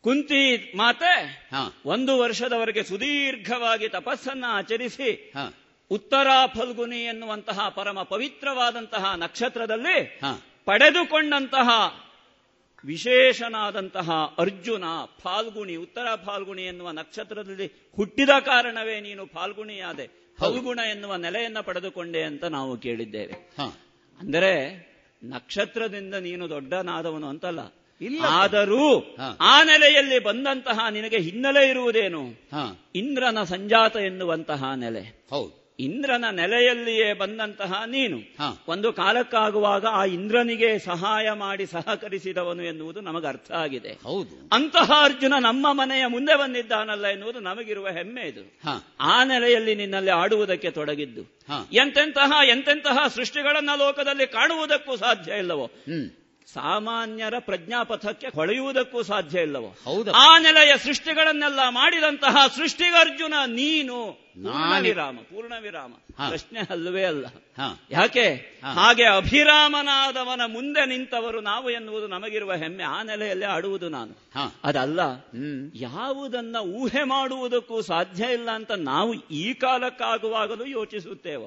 ಕುಂತಿ ಮಾತೆ ಹಾ. ಒಂದು ವರ್ಷದವರೆಗೆ ಸುದೀರ್ಘವಾಗಿ ತಪಸ್ಸನ್ನ ಆಚರಿಸಿ ಹಾ. ಉತ್ತರ ಫಲ್ಗುನಿ ಎನ್ನುವಂತಹ ಪರಮ ಪವಿತ್ರವಾದಂತಹ ನಕ್ಷತ್ರದಲ್ಲಿ ಹಾ. ಪಡೆದುಕೊಂಡಂತಹ ವಿಶೇಷನಾದಂತಹ ಅರ್ಜುನ ಫಾಲ್ಗುಣಿ ಉತ್ತರ ಫಾಲ್ಗುಣಿ ಎನ್ನುವ ನಕ್ಷತ್ರದಲ್ಲಿ ಹುಟ್ಟಿದ ಕಾರಣವೇ ನೀನು ಫಾಲ್ಗುಣಿಯಾದೆ. ಫಲ್ಗುಣ ಎನ್ನುವ ನೆಲೆಯನ್ನ ಪಡೆದುಕೊಂಡೆ ಅಂತ ನಾವು ಕೇಳಿದ್ದೇವೆ. ಅಂದರೆ ನಕ್ಷತ್ರದಿಂದ ನೀನು ದೊಡ್ಡನಾದವನು ಅಂತಲ್ಲ. ಇಲ್ಲ. ಆದರೂ ಆ ನೆಲೆಯಲ್ಲಿ ಬಂದಂತಹ ನಿನಗೆ ಹಿನ್ನೆಲೆ ಇರುವುದೇನು? ಇಂದ್ರನ ಸಂಜಾತ ಎನ್ನುವಂತಹ ನೆಲೆ. ಹೌದು. ಇಂದ್ರನ ನೆಲೆಯಲ್ಲಿಯೇ ಬಂದಂತಹ ನೀನು. ಒಂದು ಕಾಲಕ್ಕಾಗುವಾಗ ಆ ಇಂದ್ರನಿಗೆ ಸಹಾಯ ಮಾಡಿ ಸಹಕರಿಸಿದವನು ಎನ್ನುವುದು ನಮಗೆ ಅರ್ಥ ಆಗಿದೆ. ಹೌದು. ಅಂತಹ ಅರ್ಜುನ ನಮ್ಮ ಮನೆಯ ಮುಂದೆ ಬಂದಿದ್ದಾನಲ್ಲ ಎನ್ನುವುದು ನಮಗಿರುವ ಹೆಮ್ಮೆ ಇದು. ಆ ನೆಲೆಯಲ್ಲಿ ನಿನ್ನಲ್ಲಿ ಆಡುವುದಕ್ಕೆ ತೊಡಗಿದ್ದು. ಎಂತೆಂತಹ ಎಂತೆಂತಹ ಸೃಷ್ಟಿಗಳನ್ನ ಲೋಕದಲ್ಲಿ ಕಾಣುವುದಕ್ಕೂ ಸಾಧ್ಯ ಇಲ್ಲವೋ. ಸಾಮಾನ್ಯರ ಪ್ರಜ್ಞಾಪಥಕ್ಕೆ ಹೊಳೆಯುವುದಕ್ಕೂ ಸಾಧ್ಯ ಇಲ್ಲವೋ. ಹೌದು. ಆ ನೆಲೆಯ ಸೃಷ್ಟಿಗಳನ್ನೆಲ್ಲ ಮಾಡಿದಂತಹ ಸೃಷ್ಟಿಗರ್ಜುನ ನೀನು. ಪೂರ್ಣ. ವಿರಾಮ ಪೂರ್ಣ ವಿರಾಮ ಪ್ರಶ್ನೆ ಅಲ್ಲವೇ ಅಲ್ಲ. ಯಾಕೆ? ಹಾಗೆ ಅಭಿರಾಮನಾದವನ ಮುಂದೆ ನಿಂತವರು ನಾವು ಎನ್ನುವುದು ನಮಗಿರುವ ಹೆಮ್ಮೆ. ಆ ನೆಲೆಯಲ್ಲಿ ಆಡುವುದು ನಾನು. ಅದಲ್ಲ ಯಾವುದನ್ನ ಊಹೆ ಮಾಡುವುದಕ್ಕೂ ಸಾಧ್ಯ ಇಲ್ಲ ಅಂತ ನಾವು ಈ ಕಾಲಕ್ಕಾಗುವಾಗಲೂ ಯೋಚಿಸುತ್ತೇವೆ.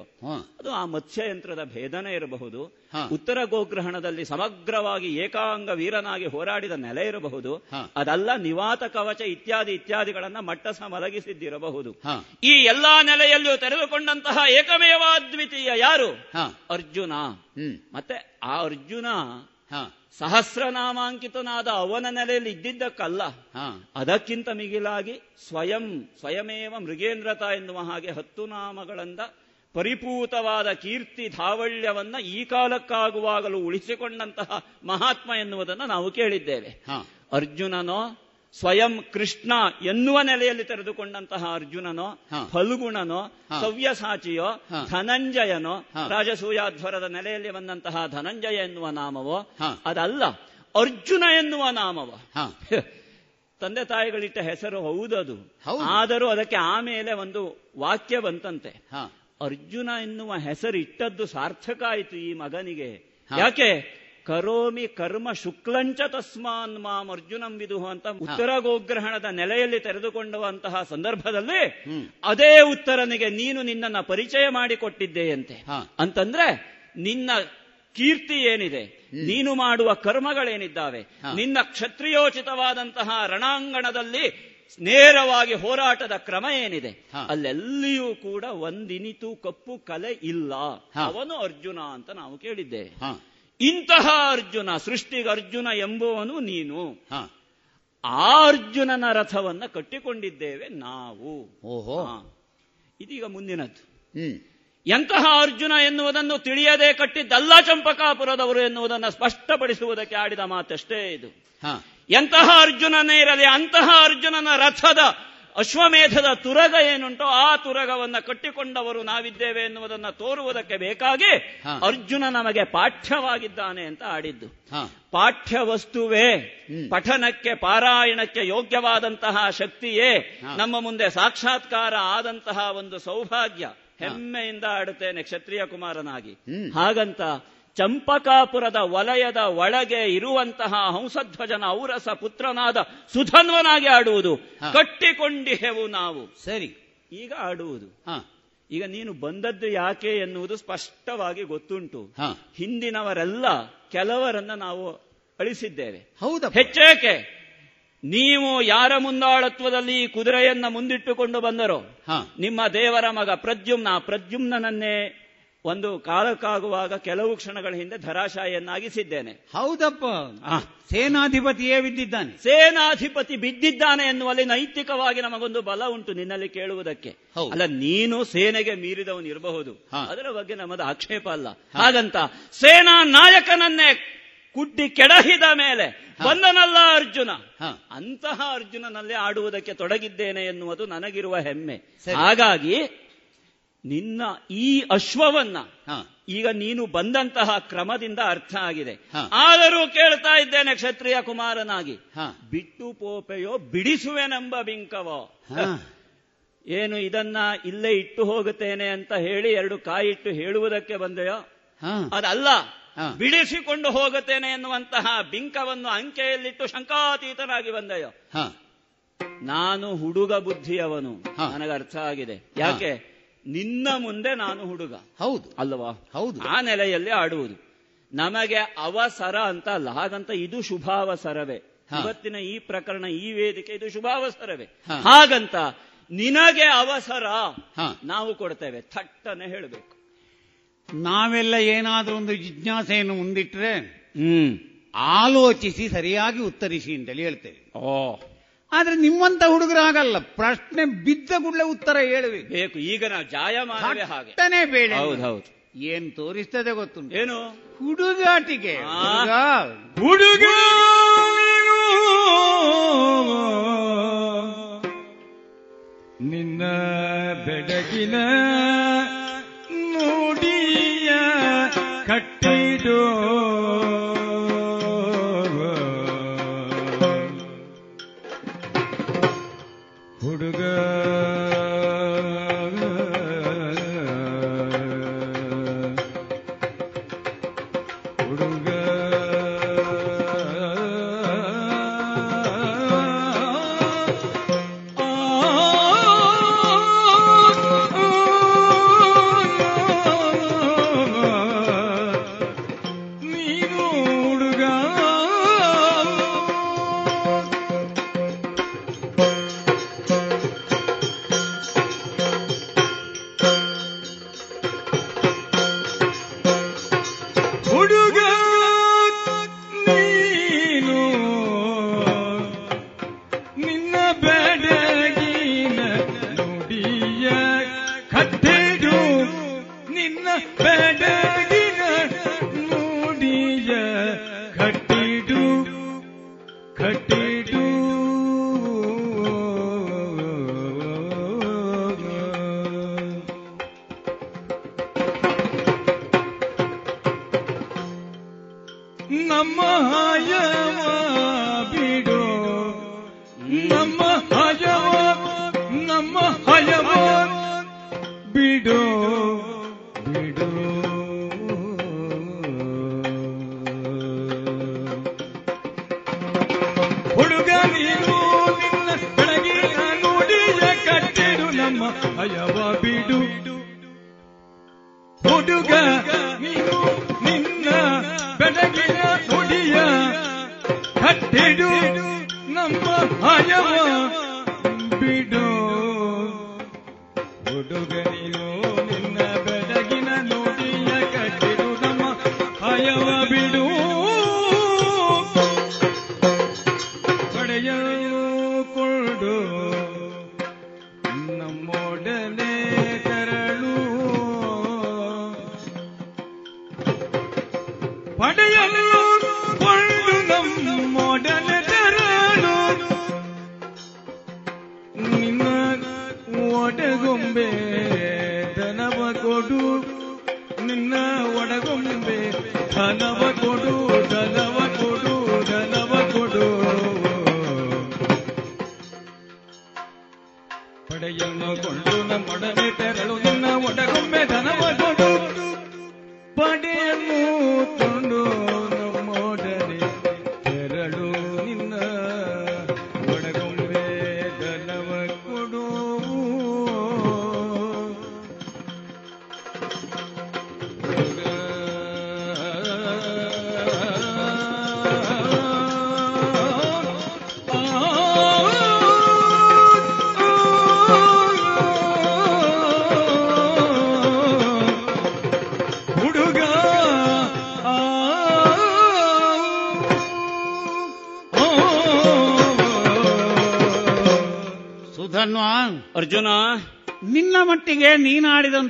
ಅದು ಆ ಮತ್ಸ್ಯಯಂತ್ರದ ಭೇದನೆ ಇರಬಹುದು. ಉತ್ತರ ಗೋಗ್ರಹಣದಲ್ಲಿ ಸಮಗ್ರವಾಗಿ ಏಕಾಂಗ ವೀರನಾಗಿ ಹೋರಾಡಿದ ನೆಲೆ ಇರಬಹುದು. ಅದಲ್ಲ ನಿವಾತ ಕವಚ ಇತ್ಯಾದಿ ಇತ್ಯಾದಿಗಳನ್ನ ಮಟ್ಟಸ ಮಲಗಿಸಿದ್ದಿರಬಹುದು. ಈ ಎಲ್ಲಾ ನೆಲೆಯಲ್ಲೂ ತೆರೆದುಕೊಂಡಂತಹ ಏಕಮೇವಾದ್ವಿತೀಯ ಯಾರು? ಅರ್ಜುನ. ಮತ್ತೆ ಆ ಅರ್ಜುನ ಸಹಸ್ರ ಸಹಸ್ರನಾಮಾಂಕಿತನಾದ ಅವನ ನೆಲೆಯಲ್ಲಿ ಇದ್ದಿದ್ದಕ್ಕಲ್ಲ. ಅದಕ್ಕಿಂತ ಮಿಗಿಲಾಗಿ ಸ್ವಯಂ ಸ್ವಯಮೇವ ಮೃಗೇಂದ್ರತ ಎನ್ನುವ ಹಾಗೆ ಹತ್ತು ನಾಮಗಳಿಂದ ಪರಿಪೂತವಾದ ಕೀರ್ತಿ ಧಾವಳ್ಯವನ್ನ ಈ ಕಾಲಕ್ಕಾಗುವಾಗಲೂ ಉಳಿಸಿಕೊಂಡಂತಹ ಮಹಾತ್ಮ ಎನ್ನುವುದನ್ನು ನಾವು ಕೇಳಿದ್ದೇವೆ. ಹಾ. ಅರ್ಜುನನೋ ಸ್ವಯಂ ಕೃಷ್ಣ ಎನ್ನುವ ನೆಲೆಯಲ್ಲಿ ತೆರೆದುಕೊಂಡಂತಹ ಅರ್ಜುನನೋ ಫಲುಗುಣನೋ. ಸವ್ಯಸಾಚಿಯೋ ಧನಂಜಯನೋ. ರಾಜಸೂಯಾಧ್ವರದ ನೆಲೆಯಲ್ಲಿ ಬಂದಂತಹ ಧನಂಜಯ ಎನ್ನುವ ನಾಮವೋ ಅದಲ್ಲ ಅರ್ಜುನ ಎನ್ನುವ ನಾಮವ. <laughs> ತಂದೆ ತಾಯಿಗಳಿಟ್ಟ ಹೆಸರು ಹೌದದು. ಆದರೂ ಅದಕ್ಕೆ ಆಮೇಲೆ ಒಂದು ವಾಕ್ಯ ಬಂತಂತೆ. ಅರ್ಜುನ ಎನ್ನುವ ಹೆಸರು ಇಟ್ಟದ್ದು ಸಾರ್ಥಕ ಆಯಿತು ಈ ಮಗನಿಗೆ. ಯಾಕೆ? ಕರೋಮಿ ಕರ್ಮ ಶುಕ್ಲಂಚ ತಸ್ಮಾನ್ ಮಾಂ ಅರ್ಜುನಂ ವಿದುಹು ಅಂತ ಉತ್ತರ ಗೋಗ್ರಹಣದ ನೆಲೆಯಲ್ಲಿ ತೆರೆದುಕೊಂಡುವಂತಹ ಸಂದರ್ಭದಲ್ಲಿ ಅದೇ ಉತ್ತರನಿಗೆ ನೀನು ನಿನ್ನನ್ನ ಪರಿಚಯ ಮಾಡಿಕೊಟ್ಟಿದ್ದೆಯಂತೆ. ಅಂತಂದ್ರೆ ನಿನ್ನ ಕೀರ್ತಿ ಏನಿದೆ? ನೀನು ಮಾಡುವ ಕರ್ಮಗಳೇನಿದ್ದಾವೆ? ನಿನ್ನ ಕ್ಷತ್ರಿಯೋಚಿತವಾದಂತಹ ರಣಾಂಗಣದಲ್ಲಿ ನೇರವಾಗಿ ಹೋರಾಟದ ಕ್ರಮ ಏನಿದೆ. ಅಲ್ಲೆಲ್ಲಿಯೂ ಕೂಡ ಒಂದಿನಿತು ಕಪ್ಪು ಕಲೆ ಇಲ್ಲ. ಅವನು ಅರ್ಜುನ ಅಂತ ನಾವು ಕೇಳಿದ್ದೇವೆ. ಇಂತಹ ಅರ್ಜುನ ಸೃಷ್ಟಿಗೆ ಅರ್ಜುನ ಎಂಬುವನು ನೀನು. ಹ. ಆ ಅರ್ಜುನನ ರಥವನ್ನ ಕಟ್ಟಿಕೊಂಡಿದ್ದೇವೆ ನಾವು. ಓಹೋ. ಇದೀಗ ಮುಂದಿನದ್ದು. ಹ್ಮ್. ಎಂತಹ ಅರ್ಜುನ ಎನ್ನುವುದನ್ನು ತಿಳಿಯದೆ ಕಟ್ಟಿದ್ದಲ್ಲ ಚಂಪಕಾಪುರದವರು ಎನ್ನುವುದನ್ನು ಸ್ಪಷ್ಟಪಡಿಸುವುದಕ್ಕೆ ಆಡಿದ ಮಾತಷ್ಟೇ ಇದು. ಹಾ. ಎಂತಹ ಅರ್ಜುನನೇ ಇರಲಿ ಅಂತಹ ಅರ್ಜುನನ ರಥದ ಅಶ್ವಮೇಧದ ತುರಗ ಏನುಂಟೋ ಆ ತುರಗವನ್ನ ಕಟ್ಟಿಕೊಂಡವರು ನಾವಿದ್ದೇವೆ ಎನ್ನುವುದನ್ನ ತೋರುವುದಕ್ಕೆ ಬೇಕಾಗಿ ಅರ್ಜುನ ನಮಗೆ ಪಾಠ್ಯವಾಗಿದ್ದಾನೆ ಅಂತ ಆಡಿದ್ದು ಪಾಠ್ಯ ವಸ್ತುವೇ. ಪಠನಕ್ಕೆ ಪಾರಾಯಣಕ್ಕೆ ಯೋಗ್ಯವಾದಂತಹ ಶಕ್ತಿಯೇ ನಮ್ಮ ಮುಂದೆ ಸಾಕ್ಷಾತ್ಕಾರ ಆದಂತಹ ಒಂದು ಸೌಭಾಗ್ಯ ಹೆಮ್ಮೆಯಿಂದ ಆಡುತ್ತೇನೆ ಕ್ಷತ್ರಿಯ ಕುಮಾರನಾಗಿ. ಹಾಗಂತ ಚಂಪಕಾಪುರದ ವಲಯದ ಒಳಗೆ ಇರುವಂತಹ ಹಂಸಧ್ವಜನ ಔರಸ ಪುತ್ರನಾದ ಸುಧನ್ವನಾಗಿ ಆಡುವುದು. ಕಟ್ಟಿಕೊಂಡಿಹೆವು ನಾವು. ಸರಿ. ಈಗ ಆಡುವುದು. ಹಾ. ಈಗ ನೀನು ಬಂದದ್ದು ಯಾಕೆ ಎನ್ನುವುದು ಸ್ಪಷ್ಟವಾಗಿ ಗೊತ್ತುಂಟು. ಹಿಂದಿನವರೆಲ್ಲ ಕೆಲವರನ್ನ ನಾವು ಅಳಿಸಿದ್ದೇವೆ. ಹೌದಾ ಹೆಚ್ಚೇಕೆ? ನೀವು ಯಾರ ಮುಂದಾಳತ್ವದಲ್ಲಿ ಈ ಕುದುರೆಯನ್ನ ಮುಂದಿಟ್ಟುಕೊಂಡು ಬಂದರೋ? ನಿಮ್ಮ ದೇವರ ಮಗ ಪ್ರದ್ಯುಮ್ನ. ಪ್ರದ್ಯುಮ್ನನ್ನೇ ಒಂದು ಕಾಲಕ್ಕಾಗುವಾಗ ಕೆಲವು ಕ್ಷಣಗಳ ಹಿಂದೆ ಧರಾಶಾಯಿಯನ್ನಾಗಿಸಿದ್ದೇನೆ ಹೌದಪ್ಪ. ಸೇನಾಧಿಪತಿಯೇ ಬಿದ್ದಿದ್ದಾನೆ. ಸೇನಾಧಿಪತಿ ಬಿದ್ದಿದ್ದಾನೆ ಎನ್ನುವಲ್ಲಿ ನೈತಿಕವಾಗಿ ನಮಗೊಂದು ಬಲ ಉಂಟು ನಿನ್ನಲ್ಲಿ ಕೇಳುವುದಕ್ಕೆ. ಅಲ್ಲ ನೀನು ಸೇನೆಗೆ ಮೀರಿದವನು ಇರಬಹುದು. ಅದರ ಬಗ್ಗೆ ನಮ್ಮದು ಆಕ್ಷೇಪ ಅಲ್ಲ. ಹಾಗಂತ ಸೇನಾ ನಾಯಕನನ್ನೇ ಕುಟ್ಟಿ ಕೆಡಹಿದ ಮೇಲೆ ಬಂದನಲ್ಲ ಅರ್ಜುನ. ಅಂತಹ ಅರ್ಜುನನಲ್ಲಿ ಆಡುವುದಕ್ಕೆ ತೊಡಗಿದ್ದೇನೆ ಎನ್ನುವುದು ನನಗಿರುವ ಹೆಮ್ಮೆ. ಹಾಗಾಗಿ ನಿನ್ನ ಈ ಅಶ್ವವನ್ನ ಈಗ ನೀನು ಬಂದಂತಹ ಕ್ರಮದಿಂದ ಅರ್ಥ ಆಗಿದೆ. ಆದರೂ ಕೇಳ್ತಾ ಇದ್ದೇನೆ ಕ್ಷತ್ರಿಯ ಕುಮಾರನಾಗಿ. ಬಿಟ್ಟು ಪೋಪೆಯೋ ಬಿಡಿಸುವೆನೆಂಬ ಬಿಂಕವೋ. ಏನು ಇದನ್ನ ಇಲ್ಲೇ ಇಟ್ಟು ಹೋಗುತ್ತೇನೆ ಅಂತ ಹೇಳಿ ಎರಡು ಕಾಯಿಟ್ಟು ಹೇಳುವುದಕ್ಕೆ ಬಂದೆಯೋ? ಅದಲ್ಲ. ಬಿಡಿಸಿಕೊಂಡು ಹೋಗುತ್ತೇನೆ ಎನ್ನುವಂತಹ ಬಿಂಕವನ್ನು ಅಂಕೆಯಲ್ಲಿಟ್ಟು ಶಂಕಾತೀತನಾಗಿ ಬಂದೆಯೋ? ನಾನು ಹುಡುಗ ಬುದ್ಧಿಯವನು. ನನಗೆ ಅರ್ಥ ಆಗಿದೆ. ಯಾಕೆ? ನಿನ್ನ ಮುಂದೆ ನಾನು ಹುಡುಗ. ಹೌದು. ಅಲ್ವಾ? ಹೌದು. ಆ ನೆಲೆಯಲ್ಲಿ ಆಡುವುದು. ನಮಗೆ ಅವಸರ ಅಂತ ಅಲ್ಲ. ಹಾಗಂತ ಇದು ಶುಭಾವಸರವೇ. ಇವತ್ತಿನ ಈ ಪ್ರಕರಣ ಈ ವೇದಿಕೆ ಇದು ಶುಭಾವಸರವೇ. ಹಾಗಂತ ನಿನಗೆ ಅವಸರ. ನಾವು ಕೊಡ್ತೇವೆ. ಥಟ್ಟನೆ ಹೇಳಬೇಕು. ನಾವೆಲ್ಲ ಏನಾದ್ರೂ ಒಂದು ಜಿಜ್ಞಾಸೆಯನ್ನು ಮುಂದಿಟ್ರೆ ಹ್ಮ್. ಆಲೋಚಿಸಿ ಸರಿಯಾಗಿ ಉತ್ತರಿಸಿ ಅಂತೇಳಿ ಹೇಳ್ತೇವೆ. ಓ. ಆದ್ರೆ ನಿಮ್ಮಂತ ಹುಡುಗರು ಆಗಲ್ಲ ಪ್ರಶ್ನೆ ಬಿದ್ದ ಕೂಡಲೇ ಉತ್ತರ ಹೇಳಬೇಕು ಬೇಕು ಈಗ ನಾವು ಜಾಯಮಾನವೇ ಹಾಗೆ. ಬೇಡ. ಹೌದೌದು ಹೌದು. ಏನ್ ತೋರಿಸ್ತದೆ ಗೊತ್ತು ಏನು? ಹುಡುಗಾಟಿಗೆ ಹುಡುಗ. ಹುಡುಗ. ನೀನು ನಿನ್ನ ಬೆಡಗಿನ ಮೂಡಿಯ ಕಟ್ಟಿಡೋ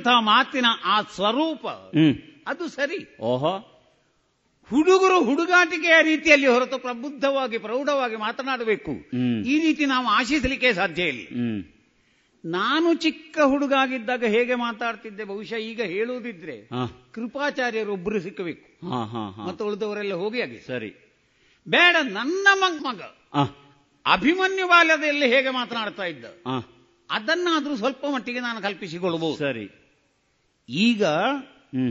ನೀನಾಡಿದಂತಹ ಮಾತಿನ ಆ ಸ್ವರೂಪ ಅದು ಸರಿ. ಓಹೋ. ಹುಡುಗರು ಹುಡುಗಾಟಿಕೆಯ ರೀತಿಯಲ್ಲಿ ಹೊರತು ಪ್ರಬುದ್ಧವಾಗಿ ಪ್ರೌಢವಾಗಿ ಮಾತನಾಡಬೇಕು. ಈ ರೀತಿ ನಾವು ಆಶಿಸಲಿಕ್ಕೆ ಸಾಧ್ಯ ಇಲ್ಲ. ನಾನು ಚಿಕ್ಕ ಹುಡುಗಾಗಿದ್ದಾಗ ಹೇಗೆ ಮಾತಾಡ್ತಿದ್ದೆ? ಬಹುಶಃ ಈಗ ಹೇಳುವುದಿದ್ರೆ ಕೃಪಾಚಾರ್ಯರು ಒಬ್ಬರು ಸಿಕ್ಕಬೇಕು. ಹಾ ಹಾ ಹಾ. ಮತ್ತು ಉಳಿದವರೆಲ್ಲ ಹೋಗಿ ಆಗಿ ಸರಿ. ಬೇಡ ನನ್ನ ಮಗ ಮಗ. ಅಭಿಮನ್ಯು ಬಾಲ್ಯದಲ್ಲಿ ಹೇಗೆ ಮಾತನಾಡ್ತಾ ಇದ್ದ? ಅದನ್ನಾದ್ರೂ ಸ್ವಲ್ಪ ಮಟ್ಟಿಗೆ ನಾನು ಕಲ್ಪಿಸಿಕೊಳ್ಳಬಹುದು ಸರಿ. ಈಗ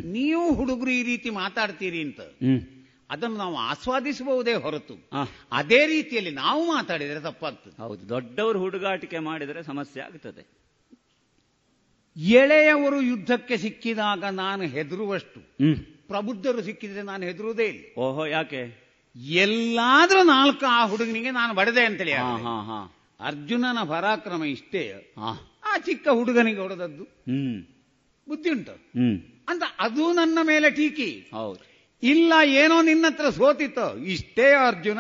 ನೀವು ಹುಡುಗರು ಈ ರೀತಿ ಮಾತಾಡ್ತೀರಿ ಅಂತ ಅದನ್ನು ನಾವು ಆಸ್ವಾದಿಸಬಹುದೇ ಹೊರತು. ಅದೇ ರೀತಿಯಲ್ಲಿ ನಾವು ಮಾತಾಡಿದರೆ ತಪ್ಪಾಗ್ತದೆ. ಹೌದು ದೊಡ್ಡವರು ಹುಡುಗಾಟಿಕೆ ಮಾಡಿದರೆ ಸಮಸ್ಯೆ ಆಗ್ತದೆ. ಎಳೆಯವರು ಯುದ್ಧಕ್ಕೆ ಸಿಕ್ಕಿದಾಗ ನಾನು ಹೆದರುವಷ್ಟು. ಪ್ರಬುದ್ಧರು ಸಿಕ್ಕಿದ್ರೆ ನಾನು ಹೆದರುವುದೇ ಇಲ್ಲ. ಓಹೋ ಯಾಕೆ? ಎಲ್ಲಾದ್ರೂ ನಾಲ್ಕು ಆ ಹುಡುಗನಿಗೆ ನಾನು ಬಡದೆ ಅಂತೇಳಿ ಅರ್ಜುನನ ಪರಾಕ್ರಮ ಇಷ್ಟೇ. ಆ ಚಿಕ್ಕ ಹುಡುಗನಿಗೆ ಹೊಡೆದದ್ದು. ಹ್ಮ್. ಬುದ್ಧಿ ಉಂಟು. ಅಂತ ಅದು ನನ್ನ ಮೇಲೆ ಟೀಕಿ. ಹೌದು. ಇಲ್ಲ ಏನೋ ನಿನ್ನ ಹತ್ರ ಸೋತಿತ್ತು ಇಷ್ಟೇ ಅರ್ಜುನ.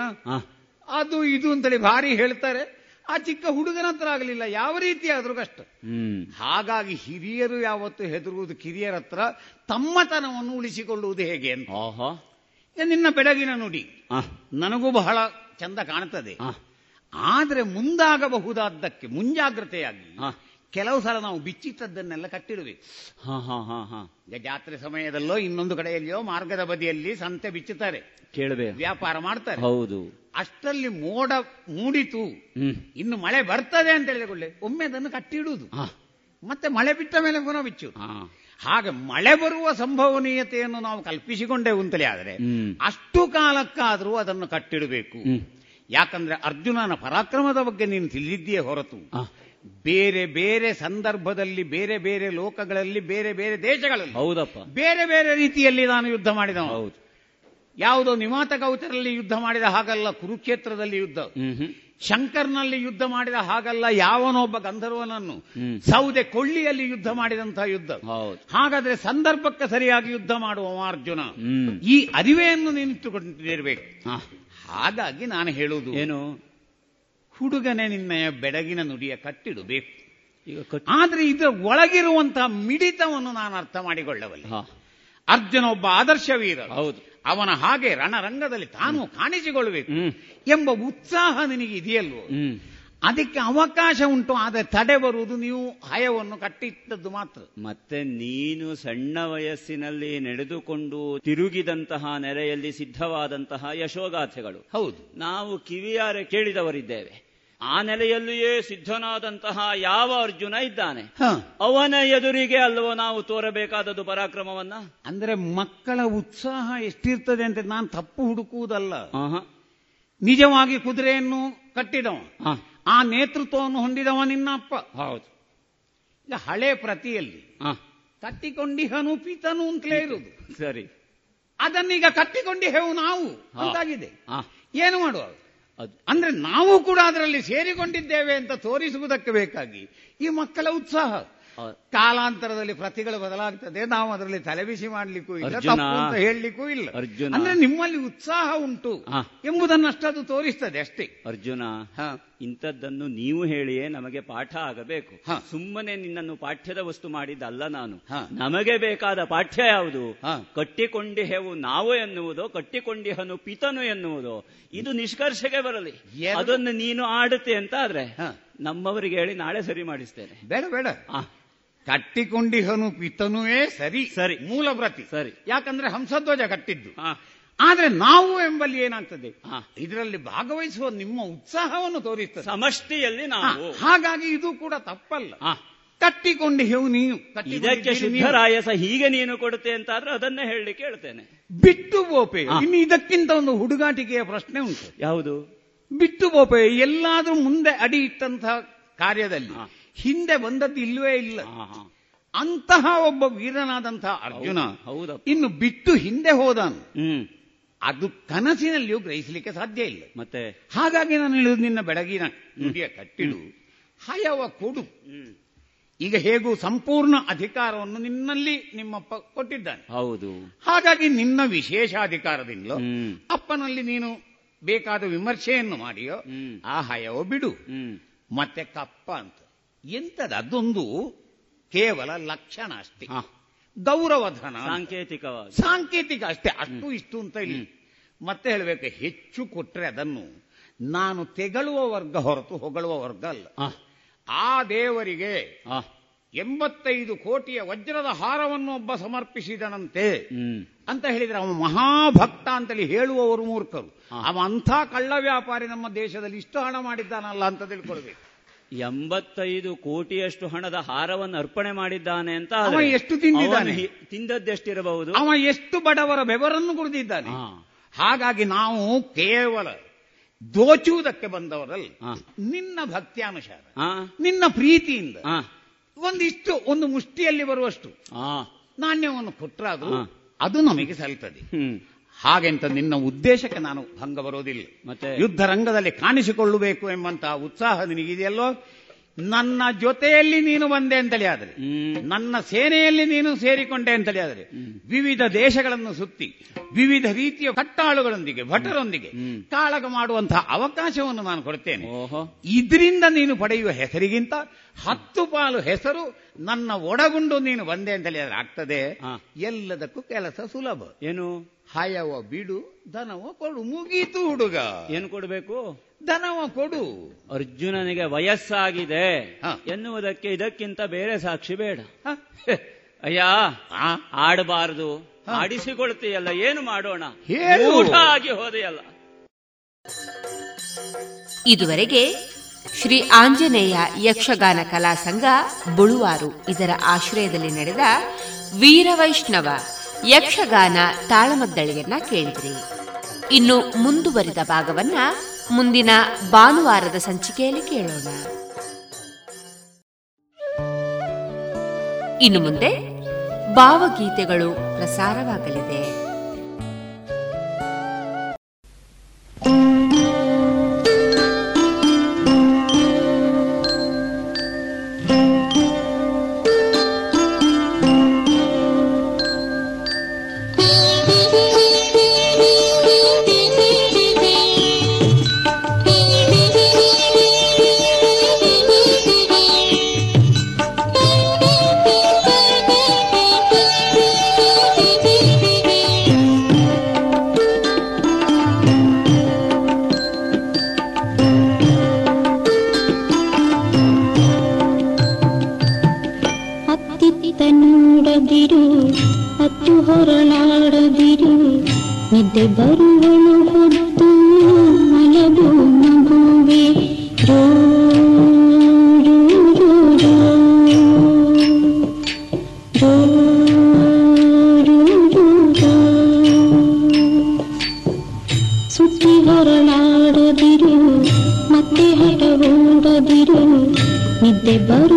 ಅದು ಇದು ಅಂತೇಳಿ ಭಾರಿ ಹೇಳ್ತಾರೆ. ಆ ಚಿಕ್ಕ ಹುಡುಗನ ಹತ್ರ ಆಗಲಿಲ್ಲ ಯಾವ ರೀತಿ ಆದ್ರೂ ಕಷ್ಟ. ಹ್ಮ್. ಹಾಗಾಗಿ ಹಿರಿಯರು ಯಾವತ್ತು ಹೆದರುವುದು ಕಿರಿಯರ ಹತ್ರ ತಮ್ಮತನವನ್ನು ಉಳಿಸಿಕೊಳ್ಳುವುದು ಹೇಗೆ ಅಂತ. ನಿನ್ನ ಬೆಳಗಿನ ನುಡಿ. ನನಗೂ ಬಹಳ ಚಂದ ಕಾಣ್ತದೆ. ಆದ್ರೆ ಮುಂದಾಗಬಹುದಾದ್ದಕ್ಕೆ ಮುಂಜಾಗ್ರತೆಯಾಗಿ ಕೆಲವು ಸಲ ನಾವು ಬಿಚ್ಚಿಟ್ಟದ್ದನ್ನೆಲ್ಲ ಕಟ್ಟಿಡುವೆ ಹಾ ಹಾ ಹಾ ಹಾ. ಜಾತ್ರೆ ಸಮಯದಲ್ಲೋ ಇನ್ನೊಂದು ಕಡೆಯಲ್ಲಿಯೋ ಮಾರ್ಗದ ಬದಿಯಲ್ಲಿ ಸಂತೆ ಬಿಚ್ಚುತ್ತಾರೆ. ಕೇಳಬೇಕು ವ್ಯಾಪಾರ ಮಾಡ್ತಾರೆ. ಹೌದು. ಅಷ್ಟರಲ್ಲಿ ಮೋಡ ಮೂಡಿತು. ಇನ್ನು ಮಳೆ ಬರ್ತದೆ ಅಂತ ಹೇಳಿಕೊಳ್ಳಿ ಒಮ್ಮೆ ಅದನ್ನು ಕಟ್ಟಿಡುವುದು. ಮತ್ತೆ ಮಳೆ ಬಿಟ್ಟ ಮೇಲೆ ಪುನಃ ಬಿಚ್ಚು ಹಾಗೆ ಮಳೆ ಬರುವ ಸಂಭವನೀಯತೆಯನ್ನು ನಾವು ಕಲ್ಪಿಸಿಕೊಂಡೇ ಅಂತಲೇ ಆದರೆ ಅಷ್ಟು ಕಾಲಕ್ಕಾದರೂ ಅದನ್ನು ಕಟ್ಟಿಡಬೇಕು. ಯಾಕಂದ್ರೆ ಅರ್ಜುನನ ಪರಾಕ್ರಮದ ಬಗ್ಗೆ ನೀನು ತಿಳಿದಿದ್ದೀಯೇ ಹೊರತು. ಬೇರೆ ಬೇರೆ ಸಂದರ್ಭದಲ್ಲಿ ಬೇರೆ ಬೇರೆ ಲೋಕಗಳಲ್ಲಿ ಬೇರೆ ಬೇರೆ ದೇಶಗಳಲ್ಲಿ. ಹೌದಪ್ಪ. ಬೇರೆ ಬೇರೆ ರೀತಿಯಲ್ಲಿ ನಾನು ಯುದ್ಧ ಮಾಡಿದ ಹೌದು. ಯಾವುದೋ ನಿಮಾತ ಗೌತರಲ್ಲಿ ಯುದ್ಧ ಮಾಡಿದ ಹಾಗಲ್ಲ ಕುರುಕ್ಷೇತ್ರದಲ್ಲಿ ಯುದ್ಧ. ಶಂಕರ್ನಲ್ಲಿ ಯುದ್ಧ ಮಾಡಿದ ಹಾಗಲ್ಲ ಯಾವನೊಬ್ಬ ಗಂಧರ್ವನನ್ನು. ಸೌದೆ ಕೊಳ್ಳಿಯಲ್ಲಿ ಯುದ್ಧ ಮಾಡಿದಂತಹ ಯುದ್ಧ. ಹೌದು. ಹಾಗಾದ್ರೆ ಸಂದರ್ಭಕ್ಕೆ ಸರಿಯಾಗಿ ಯುದ್ಧ ಮಾಡುವ ಅರ್ಜುನ? ಈ ಅರಿವೆಯನ್ನು ನಿಂತುಕೊಂಡಿರಬೇಕು ಹಾ. ಹಾಗಾಗಿ ನಾನು ಹೇಳುವುದು ಏನು? ಹುಡುಗನೇ ನಿನ್ನೆಯ ಬೆಡಗಿನ ನುಡಿಯ ಕಟ್ಟಿಡಬೇಕು ಆದ್ರೆ ಇದರ ಒಳಗಿರುವಂತಹ ಮಿಡಿತವನ್ನು ನಾನು ಅರ್ಥ ಮಾಡಿಕೊಳ್ಳಬಲ್ಲೆ. ಅರ್ಜುನ ಒಬ್ಬ ಆದರ್ಶ ವೀರ ಹೌದು. ಅವನ ಹಾಗೆ ರಣರಂಗದಲ್ಲಿ ತಾನು ಕಾಣಿಸಿಕೊಳ್ಳಬೇಕು ಎಂಬ ಉತ್ಸಾಹ ನಿನಗೆ ಇದೆಯಲ್ವೋ ಅದಕ್ಕೆ ಅವಕಾಶ ಉಂಟು ಆದರೆ ತಡೆ ಬರುವುದು ನೀವು ಹಯವನ್ನು ಕಟ್ಟಿಟ್ಟದ್ದು ಮಾತ್ರ. ಮತ್ತೆ ನೀನು ಸಣ್ಣ ವಯಸ್ಸಿನಲ್ಲಿ ನಡೆದುಕೊಂಡು ತಿರುಗಿದಂತಹ ನೆರೆಯಲ್ಲಿ ಸಿದ್ಧವಾದಂತಹ ಯಶೋಗಾಥೆಗಳು. ಹೌದು. ನಾವು ಕಿವಿಯಾರೆ ಕೇಳಿದವರಿದ್ದೇವೆ. ಆ ನೆಲೆಯಲ್ಲಿಯೇ ಸಿದ್ಧನಾದಂತಹ ಯಾವ ಅರ್ಜುನ ಇದ್ದಾನೆ. ಅವನ ಎದುರಿಗೆ ಅಲ್ವೋ ನಾವು ತೋರಬೇಕಾದದ್ದು ಪರಾಕ್ರಮವನ್ನ? ಅಂದ್ರೆ ಮಕ್ಕಳ ಉತ್ಸಾಹ ಎಷ್ಟಿರ್ತದೆ ಅಂತ ನಾನು ತಪ್ಪು ಹುಡುಕುವುದಲ್ಲ. ನಿಜವಾಗಿ ಕುದುರೆಯನ್ನು ಕಟ್ಟಿದವ ಆ, ನೇತೃತ್ವವನ್ನು ಹೊಂದಿದವ ನಿನ್ನ ಅಪ್ಪ ಹೌದು. ಈಗ ಹಳೆ ಪ್ರತಿಯಲ್ಲಿ ಕಟ್ಟಿಕೊಂಡಿ ಕಟ್ಟಿಕೊಂಡಿಹನು ಪಿತನು ಅಂತಲೇ ಇರುದು ಸರಿ. ಅದನ್ನೀಗ ಕಟ್ಟಿಕೊಂಡಿಹೆವು ನಾವು. ಹಾ. ಅಂತಾಗಿದೆ. ಏನು ಮಾಡುವ ಅಂದ್ರೆ ನಾವು ಕೂಡ ಅದರಲ್ಲಿ ಸೇರಿಕೊಂಡಿದ್ದೇವೆ ಅಂತ ತೋರಿಸುವುದಕ್ಕೆ ಬೇಕಾಗಿ ಈ ಮಕ್ಕಳ ಉತ್ಸಾಹ. ಕಾಲಾಂತರದಲ್ಲಿ ಪ್ರತಿಗಳು ಬದಲಾಗ್ತದೆ. ನಾವು ಅದರಲ್ಲಿ ತಲೆಬಿಸಿ ಮಾಡ್ಲಿಕ್ಕೂ ಇಲ್ಲ ಅಂತ ಹೇಳಲಿಕ್ಕೂ ಇಲ್ಲ. ಅರ್ಜುನ. ಅಂದ್ರೆ ನಿಮ್ಮಲ್ಲಿ ಉತ್ಸಾಹ ಉಂಟು ಎಂಬುದನ್ನಷ್ಟು ಎಂಬುದನ್ನಷ್ಟದು ತೋರಿಸ್ತದೆ ಅಷ್ಟೇ. ಅರ್ಜುನ. ಹ. ಇಂಥದ್ದನ್ನು ನೀವು ಹೇಳಿಯೇ ನಮಗೆ ಪಾಠ ಆಗಬೇಕು. ಸುಮ್ಮನೆ ನಿನ್ನನ್ನು ಪಾಠ್ಯದ ವಸ್ತು ಮಾಡಿದ್ದಲ್ಲ ನಾನು. ನಮಗೆ ಬೇಕಾದ ಪಾಠ್ಯ ಯಾವುದು? ಕಟ್ಟಿಕೊಂಡಿ ಕಟ್ಟಿಕೊಂಡಿಹೆವು ನಾವು ಎನ್ನುವುದೋ ಕಟ್ಟಿಕೊಂಡಿಹನು ಪಿತನು ಎನ್ನುವುದೋ? ಇದು ನಿಷ್ಕರ್ಷೆಗೆ ಬರಲಿ. ಅದನ್ನು ನೀನು ಆಡುತ್ತೆ ಅಂತ ಆದ್ರೆ ನಮ್ಮವರಿಗೆ ಹೇಳಿ ನಾಳೆ ಸರಿ ಮಾಡಿಸ್ತೇನೆ. ಬೇಡ ಬೇಡ. ಕಟ್ಟಿಕೊಂಡಿ ಕಟ್ಟಿಕೊಂಡಿಹನು ಪಿತನುವೇ ಸರಿ. ಸರಿ. ಮೂಲ ಪ್ರತಿ ಸರಿ. ಯಾಕಂದ್ರೆ ಹಂಸಧ್ವಜ ಕಟ್ಟಿದ್ದು. ಆದ್ರೆ ನಾವು ಎಂಬಲ್ಲಿ ಏನಾಗ್ತದೆ. ಇದರಲ್ಲಿ ಭಾಗವಹಿಸುವ ನಿಮ್ಮ ಉತ್ಸಾಹವನ್ನು ತೋರಿಸ್ತದೆ. ಸಮಷ್ಟಿಯಲ್ಲಿ ನಾವು. ಹಾಗಾಗಿ ಇದು ಕೂಡ ತಪ್ಪಲ್ಲ. ಆ, ಕಟ್ಟಿಕೊಂಡಿಹೆವು ನೀನು. ಇದಕ್ಕೆ ಸಿದ್ಧರಾಯಸ ಹೀಗೆ ನೀನು ಕೊಡುತ್ತೆ ಅಂತಾದ್ರೆ ಅದನ್ನ ಹೇಳಿ ಹೇಳ್ತೇನೆ. ಬಿಟ್ಟು ಬೋಪೆ. ಇನ್ನು ಇದಕ್ಕಿಂತ ಒಂದು ಹುಡುಗಾಟಿಕೆಯ ಪ್ರಶ್ನೆ ಉಂಟು. ಯಾವುದು? ಬಿಟ್ಟು ಬೋಪೆ ಎಲ್ಲಾದ್ರೂ ಮುಂದೆ ಅಡಿ ಇಟ್ಟಂತಹ ಕಾರ್ಯದಲ್ಲಿ ಹಿಂದೆ ಬಂದದ್ದು ಇಲ್ಲವೇ ಇಲ್ಲ. ಅಂತಹ ಒಬ್ಬ ವೀರನಾದಂತಹ ಅರ್ಜುನ ಹೌದು, ಇನ್ನು ಬಿಟ್ಟು ಹಿಂದೆ ಹೋದಾನು. ಅದು ಕನಸಿನಲ್ಲಿಯೂ ಗ್ರಹಿಸಲಿಕ್ಕೆ ಸಾಧ್ಯ ಇಲ್ಲ. ಮತ್ತೆ? ಹಾಗಾಗಿ ನಾನು ಹೇಳುದು ನಿನ್ನ ಬೆಳಗಿನ ನುಡಿಯ ಕಟ್ಟಿಡು. ಹಯವ ಕೊಡು. ಈಗ ಹೇಗೂ ಸಂಪೂರ್ಣ ಅಧಿಕಾರವನ್ನು ನಿನ್ನಲ್ಲಿ ನಿಮ್ಮಪ್ಪ ಕೊಟ್ಟಿದ್ದಾನೆ. ಹೌದು. ಹಾಗಾಗಿ ನಿನ್ನ ವಿಶೇಷ ಅಧಿಕಾರದಿಂದ ಅಪ್ಪನಲ್ಲಿ ನೀನು ಬೇಕಾದ ವಿಮರ್ಶೆಯನ್ನು ಮಾಡಿಯೋ ಆ ಹಯವ ಬಿಡು. ಮತ್ತೆ ಕಪ್ಪ ಅಂತ. ಎಂತದ ಅದೊಂದು ಕೇವಲ ಲಕ್ಷಣ ಅಷ್ಟೇ. ಗೌರವಧನ. ಸಾಂಕೇತಿಕವಾಗಿ. ಸಾಂಕೇತಿಕ ಅಷ್ಟೇ ಅಷ್ಟು ಇಷ್ಟು ಅಂತ ಇಲ್ಲಿ. ಮತ್ತೆ ಹೇಳಬೇಕು ಹೆಚ್ಚು ಕೊಟ್ರೆ ಅದನ್ನು ನಾನು ತೆಗಳುವ ವರ್ಗ ಹೊರತು ಹೊಗಳುವ ವರ್ಗ ಅಲ್ಲ. ಆ, ದೇವರಿಗೆ ಎಂಬತ್ತೈದು ಕೋಟಿಯ ವಜ್ರದ ಹಾರವನ್ನು ಒಬ್ಬ ಸಮರ್ಪಿಸಿದನಂತೆ. ಅಂತ ಹೇಳಿದ್ರೆ ಅವನು ಮಹಾಭಕ್ತ ಅಂತೇಳಿ ಹೇಳುವವರು ಮೂರ್ಖರು. ಅವ ಅಂಥ ಕಳ್ಳ ವ್ಯಾಪಾರಿ ನಮ್ಮ ದೇಶದಲ್ಲಿ ಇಷ್ಟು ಹಣ ಮಾಡಿದ್ದಾನಲ್ಲ ಅಂತ ತಿಳ್ಕೊಳ್ಬೇಕು. ಎಂಬತ್ತೈದು ಕೋಟಿಯಷ್ಟು ಹಣದ ಹಾರವನ್ನು ಅರ್ಪಣೆ ಮಾಡಿದ್ದಾನೆ ಅಂತ ಎಷ್ಟು ತಿಂದಿದ್ದಾನೆ? ತಿಂದದ್ದೆಷ್ಟಿರಬಹುದು? ಅವ ಎಷ್ಟು ಬಡವರ ಬೆವರನ್ನು ಕುಡಿದಿದ್ದಾನೆ? ಹಾಗಾಗಿ ನಾವು ಕೇವಲ ದೋಚುವುದಕ್ಕೆ ಬಂದವರಲ್ಲ. ನಿನ್ನ ಭಕ್ತ್ಯಾನುಸಾರ ನಿನ್ನ ಪ್ರೀತಿಯಿಂದ ಒಂದಿಷ್ಟು ಒಂದು ಮುಷ್ಟಿಯಲ್ಲಿ ಬರುವಷ್ಟು ನಾಣ್ಯವನ್ನು ಕೊಟ್ಟರಾದ್ರೂ. ಅದು ನಮಗೆ ಸಲ್ತದೆ. ಹಾಗೆಂತ ನಿನ್ನ ಉದ್ದೇಶಕ್ಕೆ ನಾನು ಭಂಗ ಬರೋದಿಲ್ಲ. ಮತ್ತೆ? ಯುದ್ಧ ರಂಗದಲ್ಲಿ ಕಾಣಿಸಿಕೊಳ್ಳಬೇಕು ಎಂಬಂತಹ ಉತ್ಸಾಹ ನಿನಗಿದೆಯಲ್ಲೋ? ನನ್ನ ಜೊತೆಯಲ್ಲಿ ನೀನು ಬಂದೆ ಅಂತಲೇ ಆದರೆ ನನ್ನ ಸೇನೆಯಲ್ಲಿ ನೀನು ಸೇರಿಕೊಂಡೆ ಅಂತಲೇ ಆದರೆ ವಿವಿಧ ದೇಶಗಳನ್ನು ಸುತ್ತಿ ವಿವಿಧ ರೀತಿಯ ಕಟ್ಟಾಳುಗಳೊಂದಿಗೆ ಭಟರೊಂದಿಗೆ. ಕಾಳಗ ಮಾಡುವಂತಹ ಅವಕಾಶವನ್ನು ನಾನು ಕೊಡ್ತೇನೆ ಓಹೋ. ಇದರಿಂದ ನೀನು ಪಡೆಯುವ ಹೆಸರಿಗಿಂತ ಹತ್ತು ಪಾಲು ಹೆಸರು ನನ್ನ ಒಡಗುಂಡು ನೀನು ಬಂದೆ ಅಂತಲೇ ಆದರೆ ಆಗ್ತದೆ. ಎಲ್ಲದಕ್ಕೂ ಕೆಲಸ ಸುಲಭ. ಏನು? ಹಯವ ಬಿಡು ಧನವ ಕೊಡು. ಮುಗೀತು ಹುಡುಗ. ಏನು ಕೊಡಬೇಕು? ದನವ ಕೊಡು. ಅರ್ಜುನನಿಗೆ ವಯಸ್ಸಾಗಿದೆ. ಹಾ. ಎನ್ನುವುದಕ್ಕೆ ಇದಕ್ಕಿಂತ ಬೇರೆ ಸಾಕ್ಷಿ ಬೇಡ. ಹ? ಅಯ್ಯ? ಆಡಬಾರದು. ಆಡಿಸಿಕೊಳ್ತೀಯಲ್ಲ ಏನು ಮಾಡೋಣ? ಊಟ ಆಗಿ ಹೋದೆಯಲ್ಲ. ಇದುವರೆಗೆ ಶ್ರೀ ಆಂಜನೇಯ ಯಕ್ಷಗಾನ ಕಲಾ ಸಂಘ ಬುಳುವಾರು ಇದರ ಆಶ್ರಯದಲ್ಲಿ ನಡೆದ ವೀರವೈಷ್ಣವ ಯಕ್ಷಗಾನ ತಾಳಮದ್ದಳೆಯನ್ನ ಕೇಳಿದ್ರಿ. ಇನ್ನು ಮುಂದುವರಿದ ಭಾಗವನ್ನ ಮುಂದಿನ ಭಾನುವಾರದ ಸಂಚಿಕೆಯಲ್ಲಿ ಕೇಳೋಣ. ಇನ್ನು ಮುಂದೆ ಭಾವಗೀತೆಗಳು ಪ್ರಸಾರವಾಗಲಿದೆ. ನಿದ್ದೆ ಬರುವಳು ಹೊತ್ತು ಮಲಗು ಮಗುವೆ rho rho, rho, rho. Rho, rho, rho, rho. ಸುತ್ತಿ ಹೊರಳಾಡದಿರು ಮತ್ತೆ ಹಠ ಹೂಡದಿರು ನಿದ್ದೆ ಬರುವಳು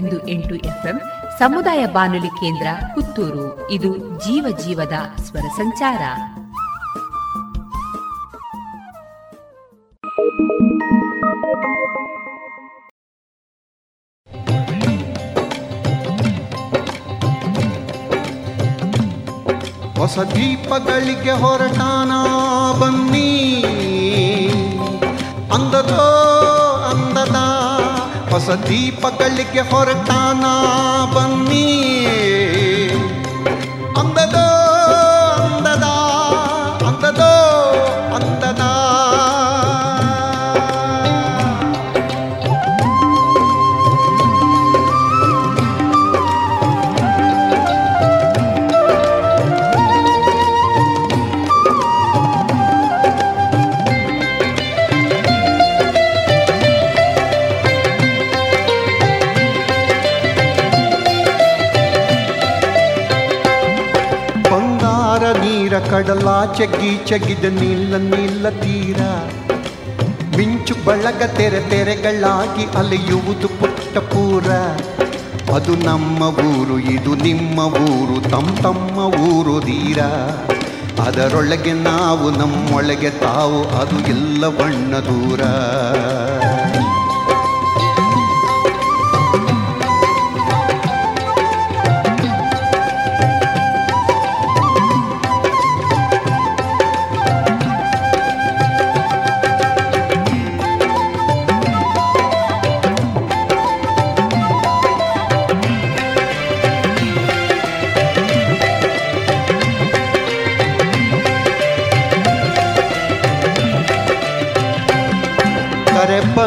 ಬಿಂದು ಎಂಟು ಎಫ್ಎಂ ಸಮುದಾಯ ಬಾನುಲಿ ಕೇಂದ್ರ ಪುತ್ತೂರು. ಇದು ಜೀವ ಜೀವದ ಸ್ವರ ಸಂಚಾರ. ಹೊಸ ದೀಪಗಳಿಗೆ ಹೊರಟಾನ ಬನ್ನಿ. ಅಂದದೋ ಹೊಸ ದೀಪಗಳಿಗೆ ಹೊರಟಾನ ಬನ್ನಿ ಅಂದದೋ ನೀರ ಚಗ್ಗಿ ಚಗಿದ ನೀಲ ನೀಲ ತೀರ. ಮಿಂಚು ಬಳಗ ತೆರೆ ತೆರೆಗಳಾಗಿ ಅಲೆಯುವುದು ಪುಟ್ಟ ಪೂರ. ಅದು ನಮ್ಮ ಊರು, ಇದು ನಿಮ್ಮ ಊರು ತಮ್ಮ ತಮ್ಮ ಊರು ಧೀರ ಅದರೊಳಗೆ ನಾವು, ನಮ್ಮೊಳಗೆ ತಾವು, ಅದು ಎಲ್ಲ ಬಣ್ಣ ದೂರ.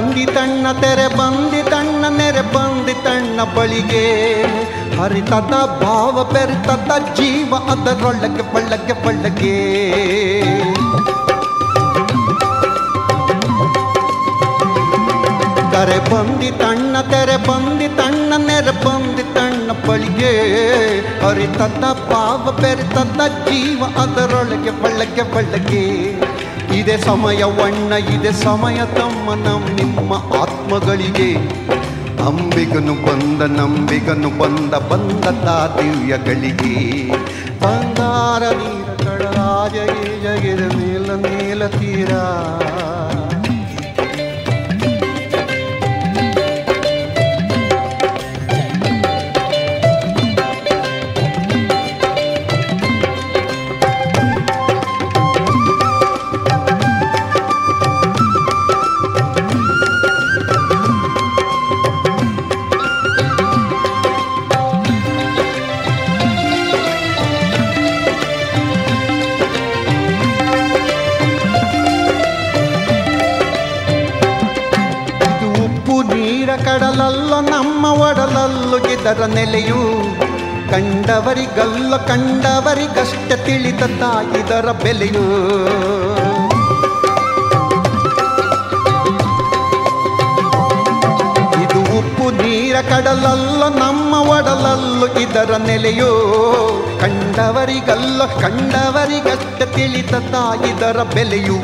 ಬಂದಿತಣ್ಣ ತೆರೆ ಬಂದಿ ತಣ್ಣ ನೆರೆ ಬಂದಿ ಬಂದಿತಣ್ಣ ಬಳಿಗೆ. ಹರಿತದ ಭಾವ ಬೆರಿತದ ಜೀವ ಅದರೊಳಗೆ ಬಳ್ಳಗೆ ಬಳ್ಳಗೆ ಕರೆ ಬಂದಿತಣ್ಣ ತೆರೆ ಬಂದಿತಣ್ಣ ನೆರೆ ಬಂದಿತಣ್ಣ ಬಳಿಗೆ. ಹರಿತದ ಭಾವ ಬೆರಿತದ ಜೀವ ಅದರೊಳಗೆ ಬಳ್ಳಗೆ ಬಳ್ಳಗೆ ಇದೆ ಸಮಯವಣ್ಣ ಇದೆ ಸಮಯ ತಮ್ಮ ನಮ್ಮ ನಿಮ್ಮ ಆತ್ಮಗಳಿಗೆ. ಅಂಬಿಗನು ಬಂದ, ನಂಬಿಗನು ಬಂದ ಬಂದ ತಾ ದಿವ್ಯಗಳಿಗೆ. ಬಂಗಾರ ನೀರ ಕಡರಾಜ ಜಗಿದ ಮೇಲ ನೀಲ ತೀರ. ಇದರ ನೆಲೆಯು ಕಂಡವರಿಗಲ್ಲ ಕಂಡವರಿಗಷ್ಟ ತಿಳಿದ ಇದರ ಬೆಲೆಯು. ಇದು ಉಪ್ಪು ನೀರ ಕಡಲಲ್ಲ, ನಮ್ಮ ಒಡಲಲ್ಲು ಇದರ ನೆಲೆಯೋ. ಕಂಡವರಿಗಲ್ಲ ಕಂಡವರಿಗಷ್ಟ ತಿಳಿದ ಇದರ ಬೆಲೆಯು.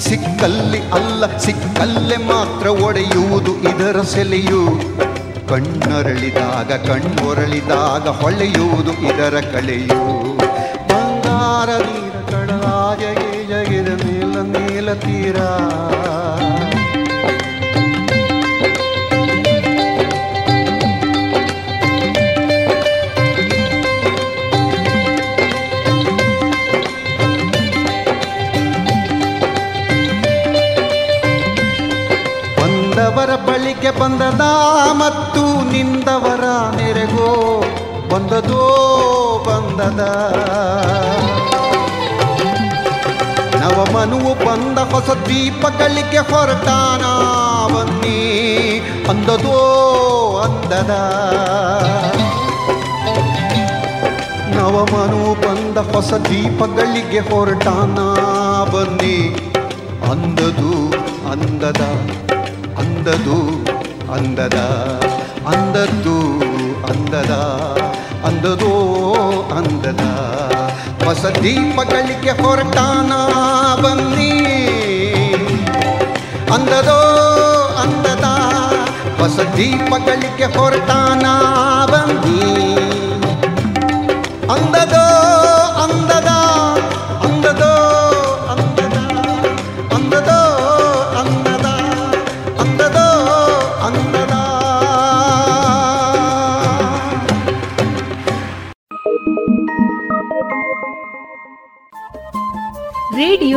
ಸಿಕ್ಕಲ್ಲಿ ಅಲ್ಲ, ಸಿಕ್ಕಲ್ಲೇ ಮಾತ್ರ ಒಡೆಯುವುದು ಇದರ ಸೆಲೆಯು. ಕಣ್ಣರಳಿದಾಗ ಕಣ್ಣೊರಳಿದಾಗ ಹೊಳೆಯುವುದು ಇದರ ಕಲೆಯು. ಬಂಗಾರ ನೀರ ಕಣರಾಜಗೆ ಜಗಿದ ನೀಲ ನೀಲ ತೀರ. ಬಳಿಗೆ ಬಂದದ ಮತ್ತು ನಿಂದವರ ನೆರೆಗೋ ಬಂದದೋ ಬಂದದ. ನವಮನುವು ಬಂದ ಹೊಸ ದೀಪಗಳಿಗೆ ಹೊರಟಾನ ಬನ್ನಿ, ಅಂದದೋ ಅಂದದ. ನವಮನು ಬಂದ ಹೊಸ ದೀಪಗಳಿಗೆ ಹೊರಟಾನ ಬನ್ನಿ, ಅಂದದು ಅಂದದ, ಅಂದದು అందద అందద్దు అందದ ಅಂದದೋ ಅಂದದ. ಹೊಸ ದೀಪಗಳಿಗೆ ಹೊರಟಾನ ಬನ್ನಿ. ಅಂದದೋ ಅಂದದ ಹೊಸ ದೀಪಗಳಿಗೆ ಹೊರಟಾನ ಬಂದೀ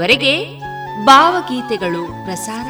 ಇದುವರೆಗೆ ಭಾವಗೀತೆಗಳು ಪ್ರಸಾರವಾಯಿತು